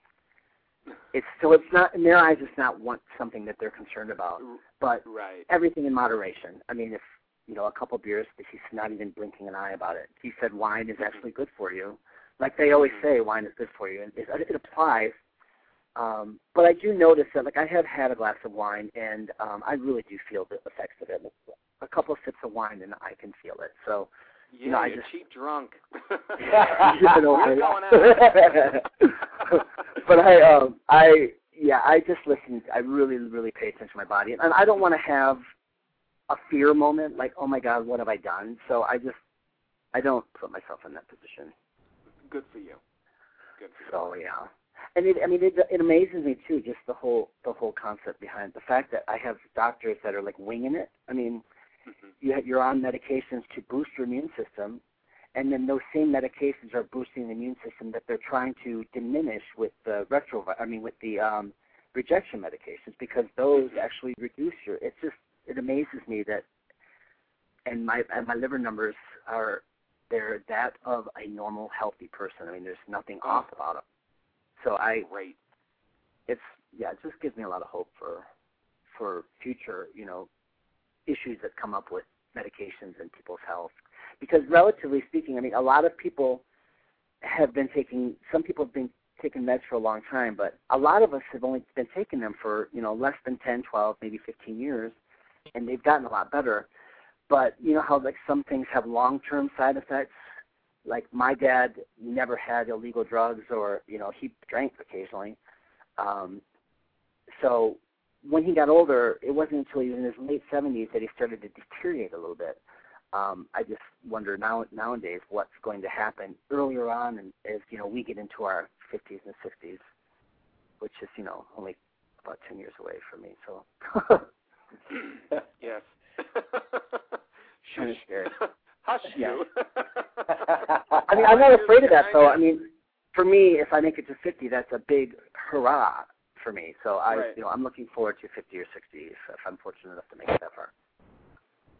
it's so it's not in their eyes it's not one something that they're concerned about but right? everything in moderation. I mean, if you know a couple beers, but he's not even blinking an eye about it. He said wine is actually good for you, like they always Mhm. say, wine is good for you, and it, it applies. Um, but I do notice that, like I have had a glass of wine, and um, I really do feel the effects of it. A couple of sips of wine, and I can feel it. So Yeah, know, you're just- cheap drunk. Get it over You're it. going out. but I, um, I, yeah, I just listen. I really, really pay attention to my body, and I don't want to have a fear moment, like, oh my God, what have I done? So I just, I don't put myself in that position. good for you. Good for you. So yeah, and it, I mean, it, it amazes me too, just the whole, the whole concept behind the fact that I have doctors that are like winging it. I mean, Mhm. you, you're on medications to boost your immune system, and then those same medications are boosting the immune system that they're trying to diminish with the retro, I mean, with the um, rejection medications because those actually reduce your. It's just it amazes me that, and my and my liver numbers are they're that of a normal healthy person. I mean, there's nothing Oh. off about them. So I Great. it's yeah, it just gives me a lot of hope for for future, you know, issues that come up with medications and people's health. Because relatively speaking, I mean, a lot of people have been taking. Some people have been taking meds for a long time, but a lot of us have only been taking them for you know less than 10, 12, maybe 15 years, and they've gotten a lot better. But you know how like some things have long-term side effects. Like my dad never had illegal drugs, or you know he drank occasionally. Um, so when he got older, it wasn't until he was in his late 70s that he started to deteriorate a little bit. Um, I just wonder now nowadays what's going to happen earlier on, and as you know we get into our 50s and 60s, which is you know only about 10 years away from me. So yes. Shush. Hush you. I mean I'm not afraid of that though. I mean for me, if I make it to 50, that's a big hurrah for me. So I, Right. you know, I'm looking forward to 50 or 60 if, if I'm fortunate enough to make it that far.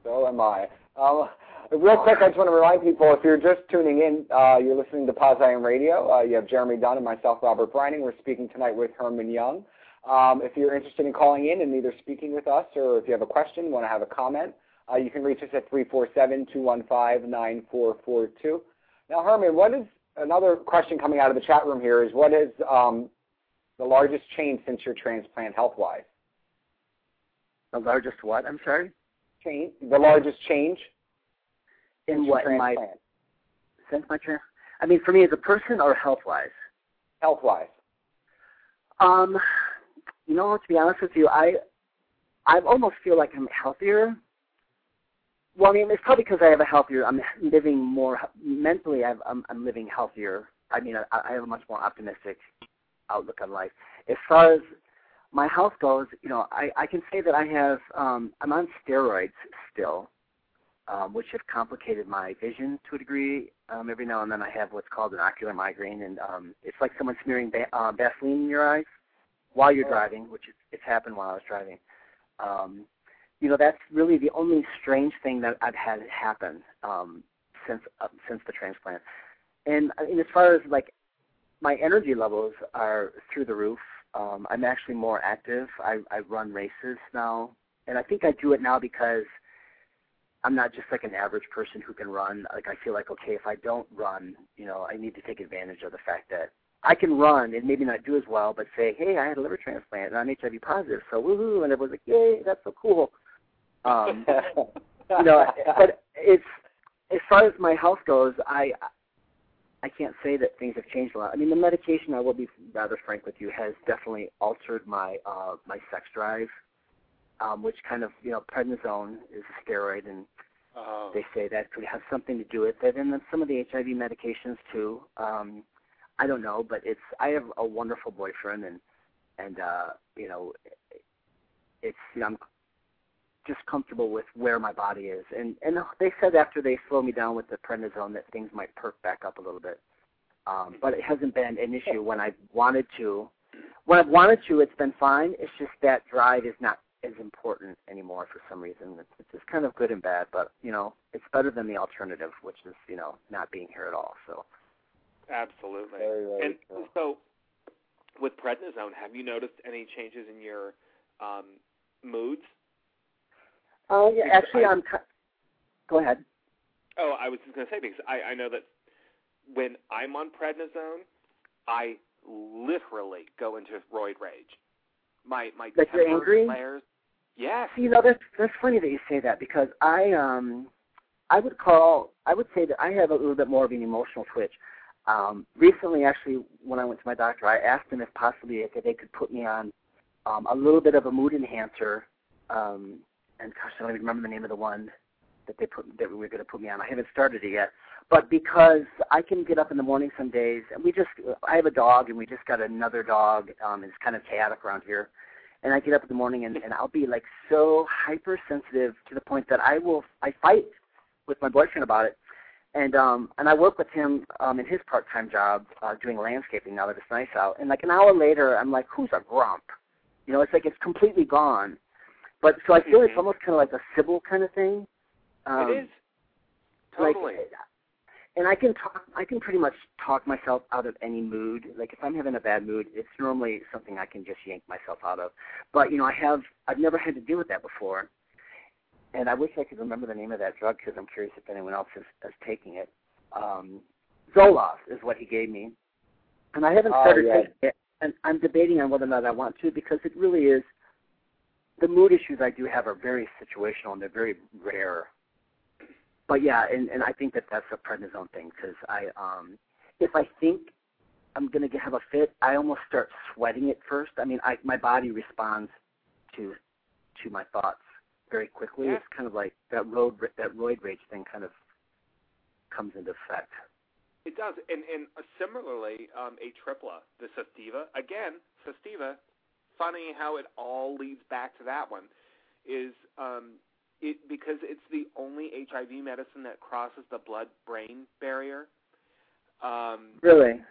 So am I. Um, real quick, I just want to remind people, if you're just tuning in, uh, you're listening to Poz I Am Radio. Uh, you have Jeremy Dunn and myself, Robert Breining. We're speaking tonight with Herman Young. Um, if you're interested in calling in and either speaking with us or if you have a question, want to have a comment, Uh, you can reach us at 347-215-9442. Now, Herman, what is another question coming out of the chat room here is what is um, the largest change since your transplant health-wise? The largest what? I'm sorry. Change. The largest change in what my transplant? since my trans. I mean, for me as a person or health wise. Health-wise. Um, you know, to be honest with you, I I almost feel like I'm healthier. Well, I mean, it's probably because I have a healthier. I'm living more mentally. I've, I'm I'm living healthier. I mean, I, I have a much more optimistic outlook on life. As far as my health goes, you know, I I can say that I have. Um, I'm on steroids still, um, which have complicated my vision to a degree. Um, every now and then, I have what's called an ocular migraine, and um, it's like someone smearing ba- uh, Vaseline in your eyes while you're Oh. driving, which is, it's happened while I was driving. Um, you know, that's really the only strange thing that I've had happen um, since uh, since the transplant. And, I mean, as far as like my energy levels are through the roof. Um, I'm actually more active. I, I run races now, and I think I do it now because I'm not just like an average person who can run. Like I feel like okay, if I don't run, you know, I need to take advantage of the fact that I can run and maybe not do as well, but say, hey, I had a liver transplant and I'm HIV positive, so woohoo! And everyone's like, yay, that's so cool. Um, you know, but it's as far as my health goes, I I can't say that things have changed a lot. I mean, the medication, I will be rather frank with you, has definitely altered my uh, my sex drive, um, which kind of you know prednisone is a steroid, and Oh. they say that could have something to do with it, and then some of the HIV medications too. Um, I don't know, but it's I have a wonderful boyfriend, and and uh, you know, it's you know, I'm just comfortable with where my body is, and and they said after they slow me down with the prednisone that things might perk back up a little bit, um, but it hasn't been an issue when I wanted to. When I've wanted to, it's been fine. It's just that drive is not as important anymore for some reason. It's, it's just kind of good and bad, but you know, it's better than the alternative, which is you know not being here at all. So. Absolutely. Very, very and true. so, with prednisone, have you noticed any changes in your um, moods? Oh yeah, actually, I- I'm. Go ahead. Oh, I was just going to say because I, I know that when I'm on prednisone, I literally go into roid rage. My my Like you're angry? flares. Yes. You know, that's that's funny that you say that because I um I would call I would say that I have a little bit more of an emotional twitch. Um, recently, actually, when I went to my doctor, I asked them if possibly if they could put me on um, a little bit of a mood enhancer. Um, and gosh, I don't even remember the name of the one that they put that we were going to put me on. I haven't started it yet, but because I can get up in the morning some days, and we just I have a dog, and we just got another dog. Um, it's kind of chaotic around here, and I get up in the morning and, and I'll be like so hypersensitive to the point that I will I fight with my boyfriend about it. And um and I work with him um in his part time job uh doing landscaping now that it's nice out. And like an hour later I'm like, Who's a grump? You know, it's like it's completely gone. But so I feel it's Mhm. almost kinda like a Sybil kind of thing. Um it is. like, Totally. and I can talk. I can pretty much talk myself out of any mood. Like if I'm having a bad mood, it's normally something I can just yank myself out of. But you know, I have. I've never had to deal with that before, and I wish I could remember the name of that drug because I'm curious if anyone else is, is taking it. Um, Zoloft is what he gave me, and I haven't Oh, started yeah. taking it. And I'm debating on whether or not I want to because it really is. The mood issues I do have are very situational and they're very rare but yeah, and and I think that that's a prednisone thing because I um if I think I'm gonna get, have a fit, I almost start sweating it first. I mean, I my body responds to to my thoughts very quickly. Yeah. It's kind of like that road that roid rage thing kind of comes into effect. It does, and and similarly, um, Atripla, the Sustiva. Again, Sustiva. Funny how it all leads back to that one. Is um, it because it's the only HIV medicine that crosses the blood-brain barrier. Um, Really?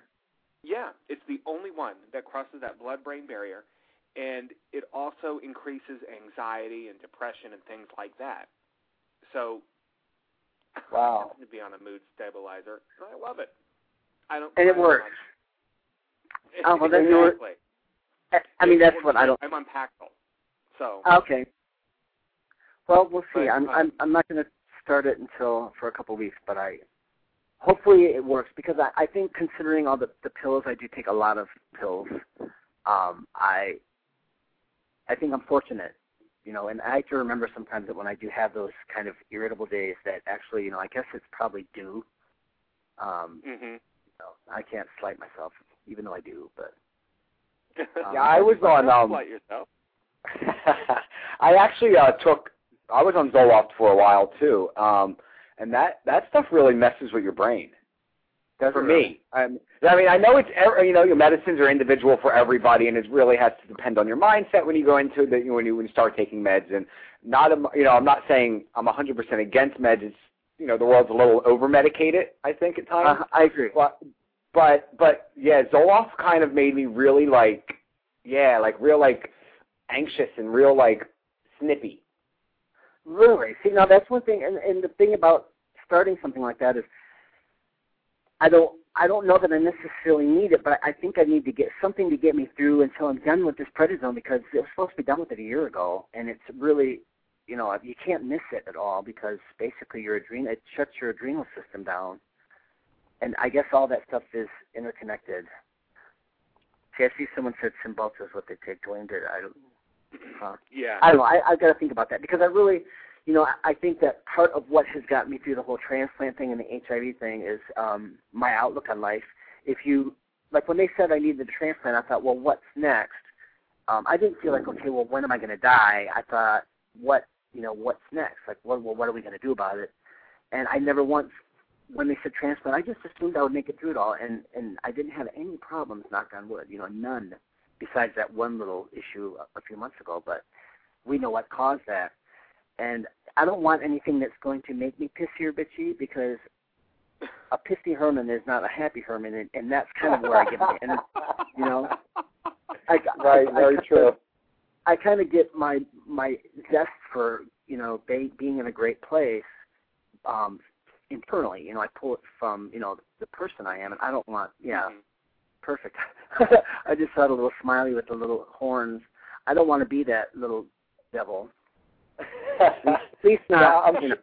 yeah, it's the only one that crosses that blood-brain barrier, and it also increases anxiety and depression and things like that. So, Wow. I to be on a mood stabilizer. and I love it. I don't. And it works. Oh, well, then exactly. I- mean, that's what I don't. I'm Paxil, so Okay. Well, we'll see. But, I'm uh, I'm I'm not going to start it until for a couple of weeks, but I hopefully it works because I I think considering all the the pills I do take a lot of pills. Um, I I think I'm fortunate, you know, and I have to remember sometimes that when I do have those kind of irritable days, that actually, you know, I guess it's probably due. Um, Mhm. you know, I can't slight myself, even though I do, but Yeah, I was on, um, yourself. I actually uh, took. I was on Zoloft for a while too, um, and that that stuff really messes with your brain. does For really? me, um, I mean, I know it's ev- you know your medicines are individual for everybody, and it really has to depend on your mindset when you go into the when you when you start taking meds. And not a, you know, I'm not saying I'm 100% against meds. It's you know the world's a little over medicated. I think at times. Uh, I agree. But but but yeah, Zoloft kind of made me really like yeah, like real like anxious and real like snippy. Really? See, now that's one thing, and, and the thing about starting something like that is, I don't, I don't know that I necessarily need it, but I think I need to get something to get me through until I'm done with this prednisone because it was supposed to be done with it a year ago, and it's really, you know, you can't miss it at all because basically your adrenal, it shuts your adrenal system down, and I guess all that stuff is interconnected. See, I see someone said Cymbalta is what they take. Dwayne did. I don't. Huh. Yeah. I don't know. I, I've got to think about that because I really, you know, I, I think that part of what has gotten me through the whole transplant thing and the HIV thing is um, my outlook on life. If you, like when they said I needed a transplant, I thought, well, what's next? Um, I didn't feel like, okay, well, when am I going to die? I thought, what, you know, what's next? Like, what, well, what are we going to do about it? And I never once, when they said transplant, I just assumed I would make it through it all, and and I didn't have any problems, knock on wood, you know, none besides that one little issue a, a few months ago, but we know what caused that. And I don't want anything that's going to make me pissy or bitchy because a pissy Herman is not a happy Herman, and, and that's kind of where I get my and you know. I, Right, I, very I, true. I kind of get my my zest for you know be, being in a great place um internally. You know, I pull it from you know the person I am, and I don't want yeah Mhm. perfect. I just saw a little smiley with the little horns. I don't want to be that little devil. At least Yeah, not, I'm you know,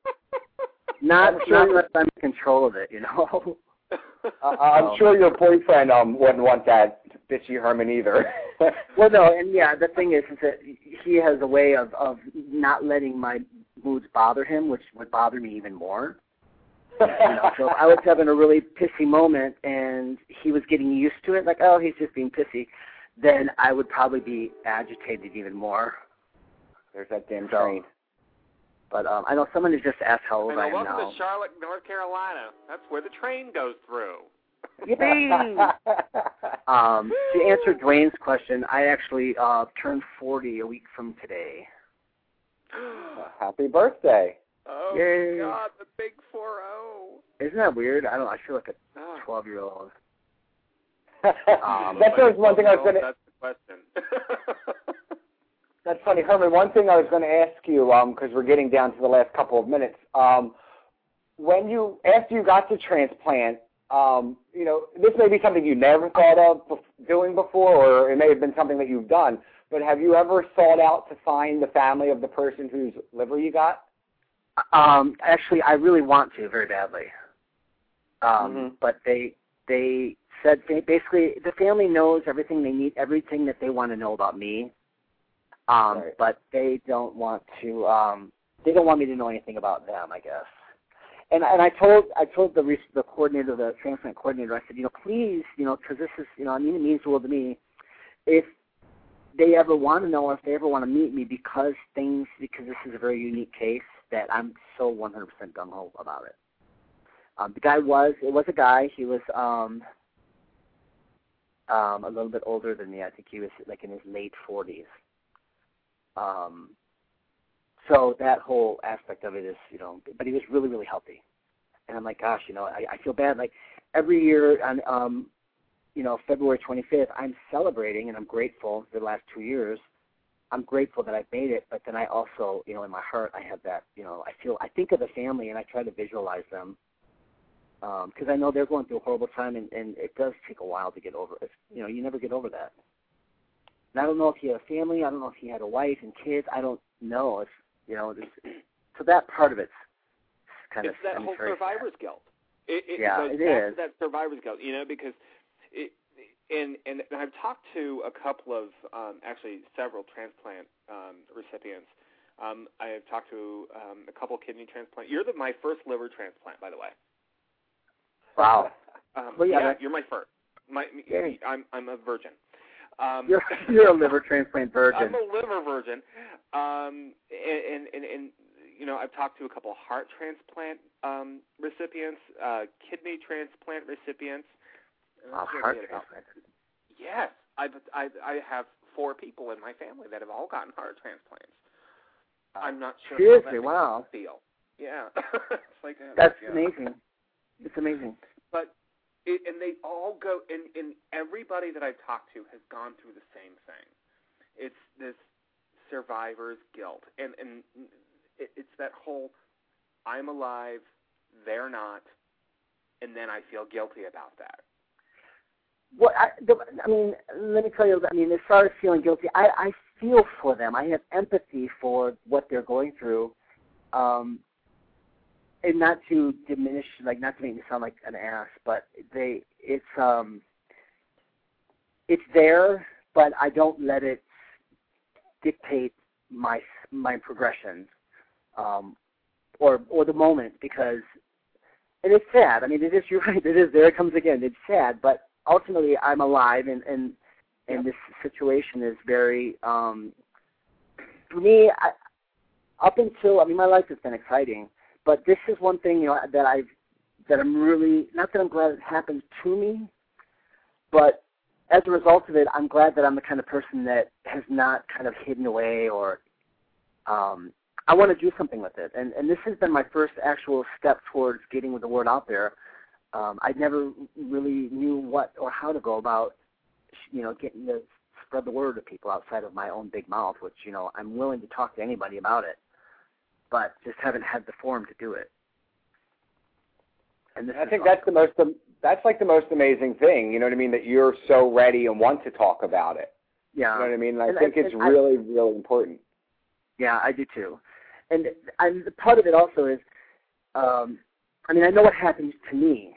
not, I'm sure- unless I'm in control of it, you know. I'm sure your boyfriend um wouldn't want that bitchy Herman either. well, no, and yeah, the thing is, is that he has a way of of not letting my moods bother him, which would bother me even more. You know, so if I was having a really pissy moment and he was getting used to it, like, oh, he's just being pissy, then I would probably be agitated even more. There's that damn So, train. But um, I know someone has just asked how old And I am now. welcome to Charlotte, North Carolina. That's where the train goes through. Yippee! um, to answer Dwayne's question, I actually uh, turned 40 a week from today. Happy birthday. Oh Yay. God, the big four zero. Isn't that weird? I don't. I feel like a Oh. 12 year old. Um, That's always one thing I was going to. That's the question. That's funny, Herman. One thing I was going to ask you, um, because we're getting down to the last couple of minutes. Um, when you after you got the transplant, um, you know, this may be something you never thought of bef- doing before, or it may have been something that you've done. But have you ever sought out to find the family of the person whose liver you got? Um, actually, I really want to very badly. Um, Mhm. But they they said they basically the family knows everything they need, everything that they want to know about me. Um, Right. But they don't want to. Um, they don't want me to know anything about them. I guess. And and I told I told the the coordinator, the transplant coordinator, I said, you know, please, you know, because this is, you know, I mean, it means the world to me. If they ever want to know, if they ever want to meet me, because things, because this is a very unique case, that I'm so 100% gung ho about it. Um, the guy was, it was a guy. He was um, um, a little bit older than me. I think he was like in his late 40s. Um, so that whole aspect of it is, you know, but he was really, really healthy. And I'm like, gosh, you know, I, I feel bad. Like every year on, um, you know, February 25th, I'm celebrating and I'm grateful for the last two years. I'm grateful that I made it, but then I also, you know, in my heart, I have that, you know, I feel, I think of the family and I try to visualize them um, because I know they're going through a horrible time, and, and it does take a while to get over it. You know, you never get over that. And I don't know if he had a family. I don't know if he had a wife and kids. I don't know. It's you know, it's, so that part of it's kind it's of It's that I mean, whole survivor's guilt. It, it Yeah, goes it back is. to that survivor's guilt, you know, because it and and I've talked to a couple of um, actually several transplant um, recipients. Um, I have talked to um, a couple kidney transplant. You're the, my first liver transplant, by the way. Wow. Um, Well, yeah, yeah, you're my first. My, Yay. I'm I'm a virgin. Um, You're you're a liver transplant virgin. I'm a liver virgin. Um, and, and, and, and you know, I've talked to a couple heart transplant um, recipients, uh, kidney transplant recipients. I heart transplant. Yes, I've, I I have four people in my family that have all gotten heart transplants. I'm not sure. Seriously, wow. feel. Yeah, it's like uh, That's yeah. amazing. It's amazing. But it, and they all go, and, and everybody that I've talked to has gone through the same thing. It's this survivor's guilt, and and it, it's that whole I'm alive, they're not, and then I feel guilty about that. Well, I, the, I mean, let me tell you. I mean, as far as feeling guilty, I, I feel for them. I have empathy for what they're going through, um, and not to diminish, like not to make me sound like an ass, but they, it's, um, it's there, but I don't let it dictate my my progression, um, or or the moment because, and it's sad. I mean, it is. You're right. It is. There it comes again. It's sad, but ultimately I'm alive and and and this situation is very um for me I, up until I mean my life has been exciting but this is one thing you know that I've that I'm really not that I'm glad it happened to me but as a result of it I'm glad that I'm the kind of person that has not kind of hidden away or um I want to do something with it. And and this has been my first actual step towards getting with the word out there um, I never really knew what or how to go about, you know, getting to spread the word to people outside of my own big mouth, which you know I'm willing to talk to anybody about it, but just haven't had the forum to do it. And this I think awesome. that's the most. um, That's like the most amazing thing. You know what I mean? That you're so ready and want to talk about it. yeah. You know what I mean? And I think I- it's I- really, really important. Yeah, I do too. And and the part of it also is, um, I mean, I know what happened to me,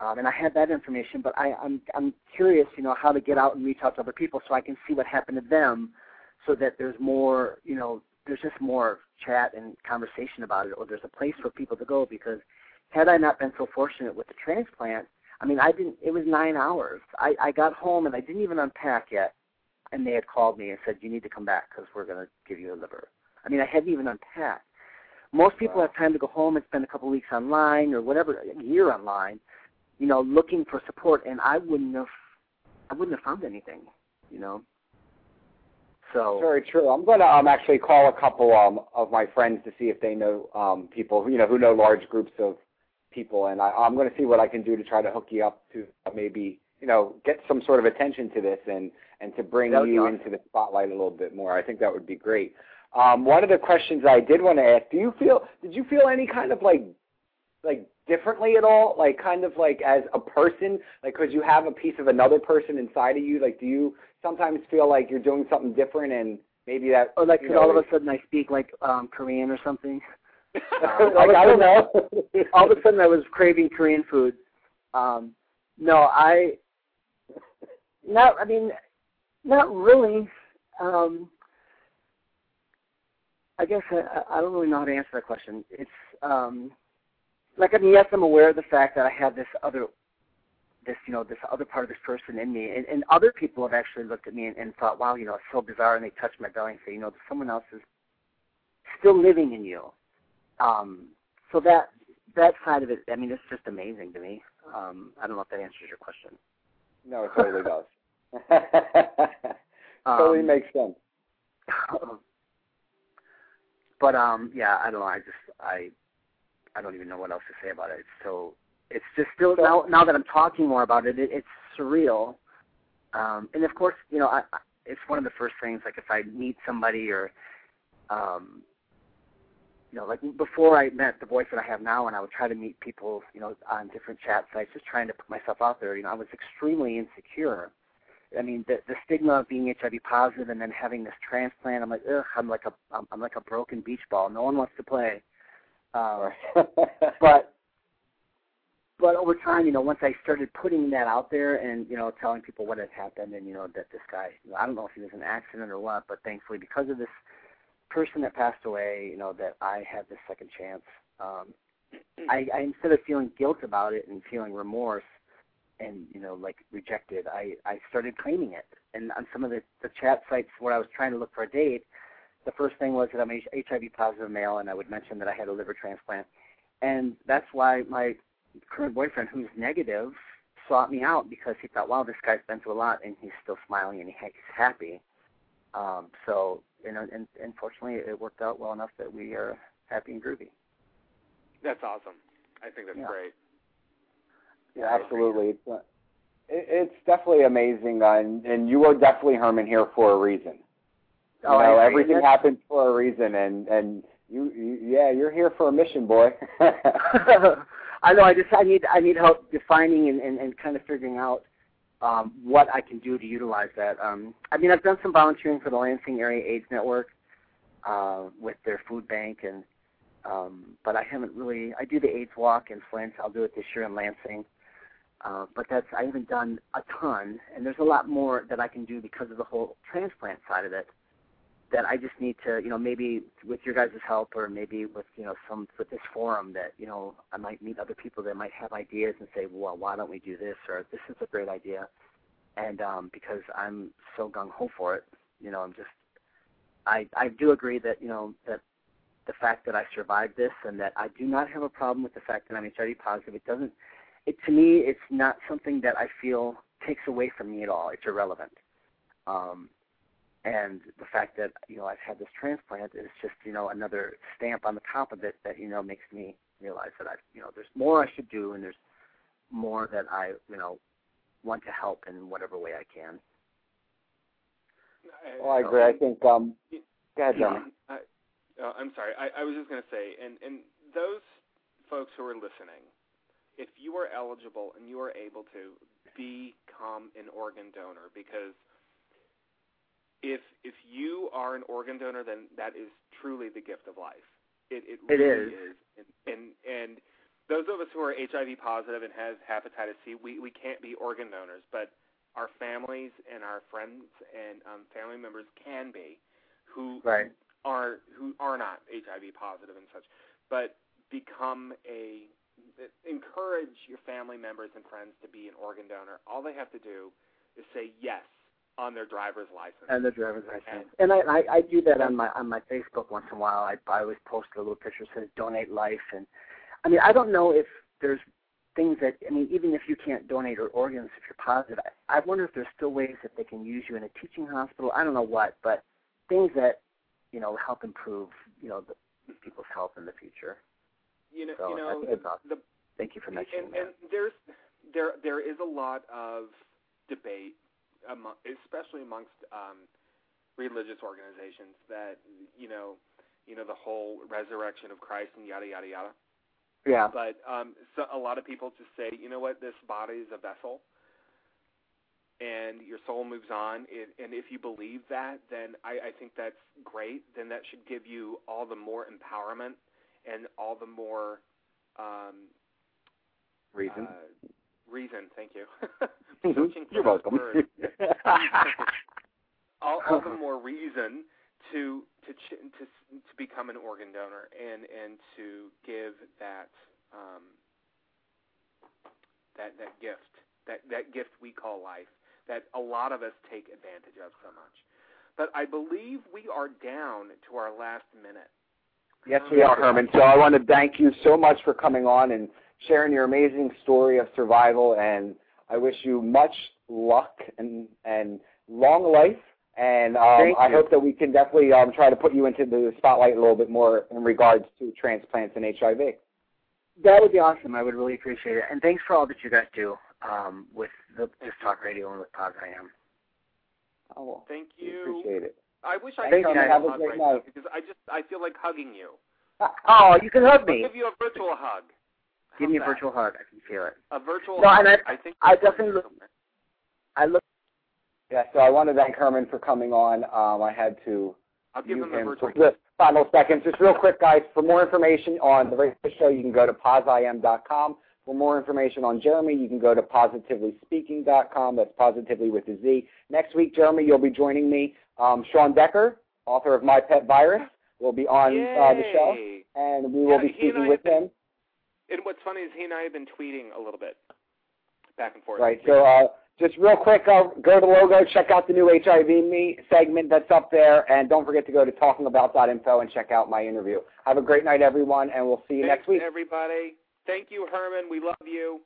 um, and I had that information, but I, I'm I'm curious, you know, how to get out and reach out to other people so I can see what happened to them, so that there's more, you know, there's just more chat and conversation about it, or there's a place for people to go. Because had I not been so fortunate with the transplant, I mean, I didn't. It was nine hours. I I got home and I didn't even unpack yet, and they had called me and said, "You need to come back because we're going to give you a liver." I mean, I hadn't even unpacked. Most people Wow. have time to go home and spend a couple of weeks online or whatever, a year online, you know, looking for support, and I wouldn't have, I wouldn't have found anything, you know. So Very true. I'm going to um, actually call a couple um, of my friends to see if they know um, people, you know, who know large groups of people, and I, I'm going to see what I can do to try to hook you up to maybe, you know, get some sort of attention to this and and to bring That would be you awesome. into the spotlight a little bit more. I think that would be great. Um, one of the questions I did want to ask: Do you feel? Did you feel any kind of like, like differently at all? Like kind of like as a person, like because you have a piece of another person inside of you. Like, do you sometimes feel like you're doing something different and maybe that? or like could know, all of a sudden I speak like um Korean or something. like, I don't know. all of a sudden I was craving Korean food. Um, no, I not. I mean, not really. Um, I guess I, I don't really know how to answer that question. It's um, like I mean, yes, I'm aware of the fact that I have this other, this you know, this other part of this person in me, and, and other people have actually looked at me and, and thought, wow, you know, it's so bizarre, and they touch my belly and say, you know, someone else is still living in you. Um, so that that side of it, I mean, it's just amazing to me. Um, I don't know if that answers your question. no, it totally does. totally Um, makes sense. but um, yeah, I don't know. I just I I don't even know what else to say about it. It's so it's just still now now that I'm talking more about it, it it's surreal. Um, and of course, you know, I, I, it's one of the first things. Like if I meet somebody or um, you know, like before I met the voice that I have now, and I would try to meet people, you know, on different chat sites, just trying to put myself out there. You know, I was extremely insecure, I mean, the the stigma of being HIV positive and then having this transplant. I'm like, ugh, I'm like a I'm, I'm like a broken beach ball. No one wants to play. Um, but but over time, you know, once I started putting that out there and you know telling people what had happened and you know that this guy, you know, I don't know if he was an accident or what, but thankfully because of this person that passed away, you know, that I had this second chance. Um, I, I instead of feeling guilt about it and feeling remorse and you know like rejected, I I started claiming it. And on some of the the chat sites where I was trying to look for a date, the first thing was that I'm HIV positive male, and I would mention that I had a liver transplant, and that's why my current boyfriend, who's negative, sought me out because he thought, wow, this guy's been through a lot, and he's still smiling and he's happy. Um, so you know, and, and fortunately, it worked out well enough that we are happy and groovy. That's awesome. I think that's Yeah. great. Yeah, absolutely. It's uh, it, it's definitely amazing, uh, and and you are definitely Herman here for a reason. You Oh, I know, everything That's- happens for a reason, and and you, you yeah, you're here for a mission, boy. I know. I just I need I need help defining and, and, and kind of figuring out um, what I can do to utilize that. Um, I mean, I've done some volunteering for the Lansing Area AIDS Network uh, with their food bank, and um, but I haven't really. I do the AIDS walk in Flint. I'll do it this year in Lansing. Uh, but that's I haven't done a ton, and there's a lot more that I can do because of the whole transplant side of it that I just need to, you know, maybe with your guys' help or maybe with, you know, some with this forum that, you know, I might meet other people that might have ideas and say, well, why don't we do this or this is a great idea. And um, because I'm so gung ho for it, you know, I'm just, I I do agree that you know that the fact that I survived this and that I do not have a problem with the fact that I'm HIV positive, it doesn't, it to me, it's not something that I feel takes away from me at all. It's irrelevant. Um, and the fact that you know I've had this transplant is just you know another stamp on the top of it that you know makes me realize that I you know there's more I should do and there's more that I you know want to help in whatever way I can. well, I agree. I think. Um, go ahead, Jeremy. I, uh, I'm sorry. I, I was just going to say, and and those folks who are listening, if you are eligible and you are able to become an organ donor, because if if you are an organ donor, then that is truly the gift of life. It it, It really is. And, and and those of us who are HIV positive and have hepatitis C, we we can't be organ donors, but our families and our friends and um, family members can be, who Right. are who are not HIV positive and such, but become a encourage your family members and friends to be an organ donor. All they have to do is say yes on their driver's license. And their driver's license. And I, I I do that on my on my Facebook once in a while. I I always post a little picture that says donate life and I mean I don't know if there's things that I mean even if you can't donate or organs if you're positive I, I wonder if there's still ways that they can use you in a teaching hospital. I don't know what, but things that you know help improve you know the people's health in the future. you know, So you know, awesome. the Thank you for mentioning and, that. and there's there there is a lot of debate, among, especially amongst um, religious organizations, that you know, you know, the whole resurrection of Christ and yada yada yada. yeah. But um, so a lot of people just say, you know what, this body is a vessel, and your soul moves on. It, and if you believe that, then I, I think that's great. Then that should give you all the more empowerment and all the more um, Reason. uh, reason. Thank you. Mhm. You're welcome. all, all the more reason to to to to become an organ donor and and to give that um, that that gift that that gift we call life that a lot of us take advantage of so much. But I believe we are down to our last minute. Yes, we are, Herman. So I want to thank you so much for coming on and sharing your amazing story of survival. And I wish you much luck and and long life. And um, I hope that we can definitely um, try to put you into the spotlight a little bit more in regards to transplants and HIV. That would be awesome. I would really appreciate it. And thanks for all that you guys do um, with the Just Talk Radio and with Poz I Am. Oh, well, Thank you. appreciate it. I wish I Thank could you. have Have a hug great right now night. because I just I feel like hugging you. Oh, you can hug me. I'll me. give you a virtual hug. Give How's me a that? virtual hug. I can feel it. A virtual No, hug. and I- think I definitely look- I look Yeah, so I want to thank Herman for coming on. Um, I had to I'll give mute them the him virtual. the final seconds. Just real quick, guys, for more information on the radio show, you can go to posim.com. For more information on Jeremy, you can go to positivelyspeaking.com. That's positively with a Z. Next week, Jeremy, you'll be joining me. Um, Shawn Decker, author of My Pet Virus, will be on uh, the show, and we will be speaking with him. And what's funny is he and I have been tweeting a little bit back and forth. Right. So uh, just real quick, uh, go to Logo, check out the new HIV Me segment that's up there, and don't forget to go to talkingabout.info and check out my interview. Have a great night, everyone, and we'll see you Thanks, next week. everybody. Thank you, Herman. We love you.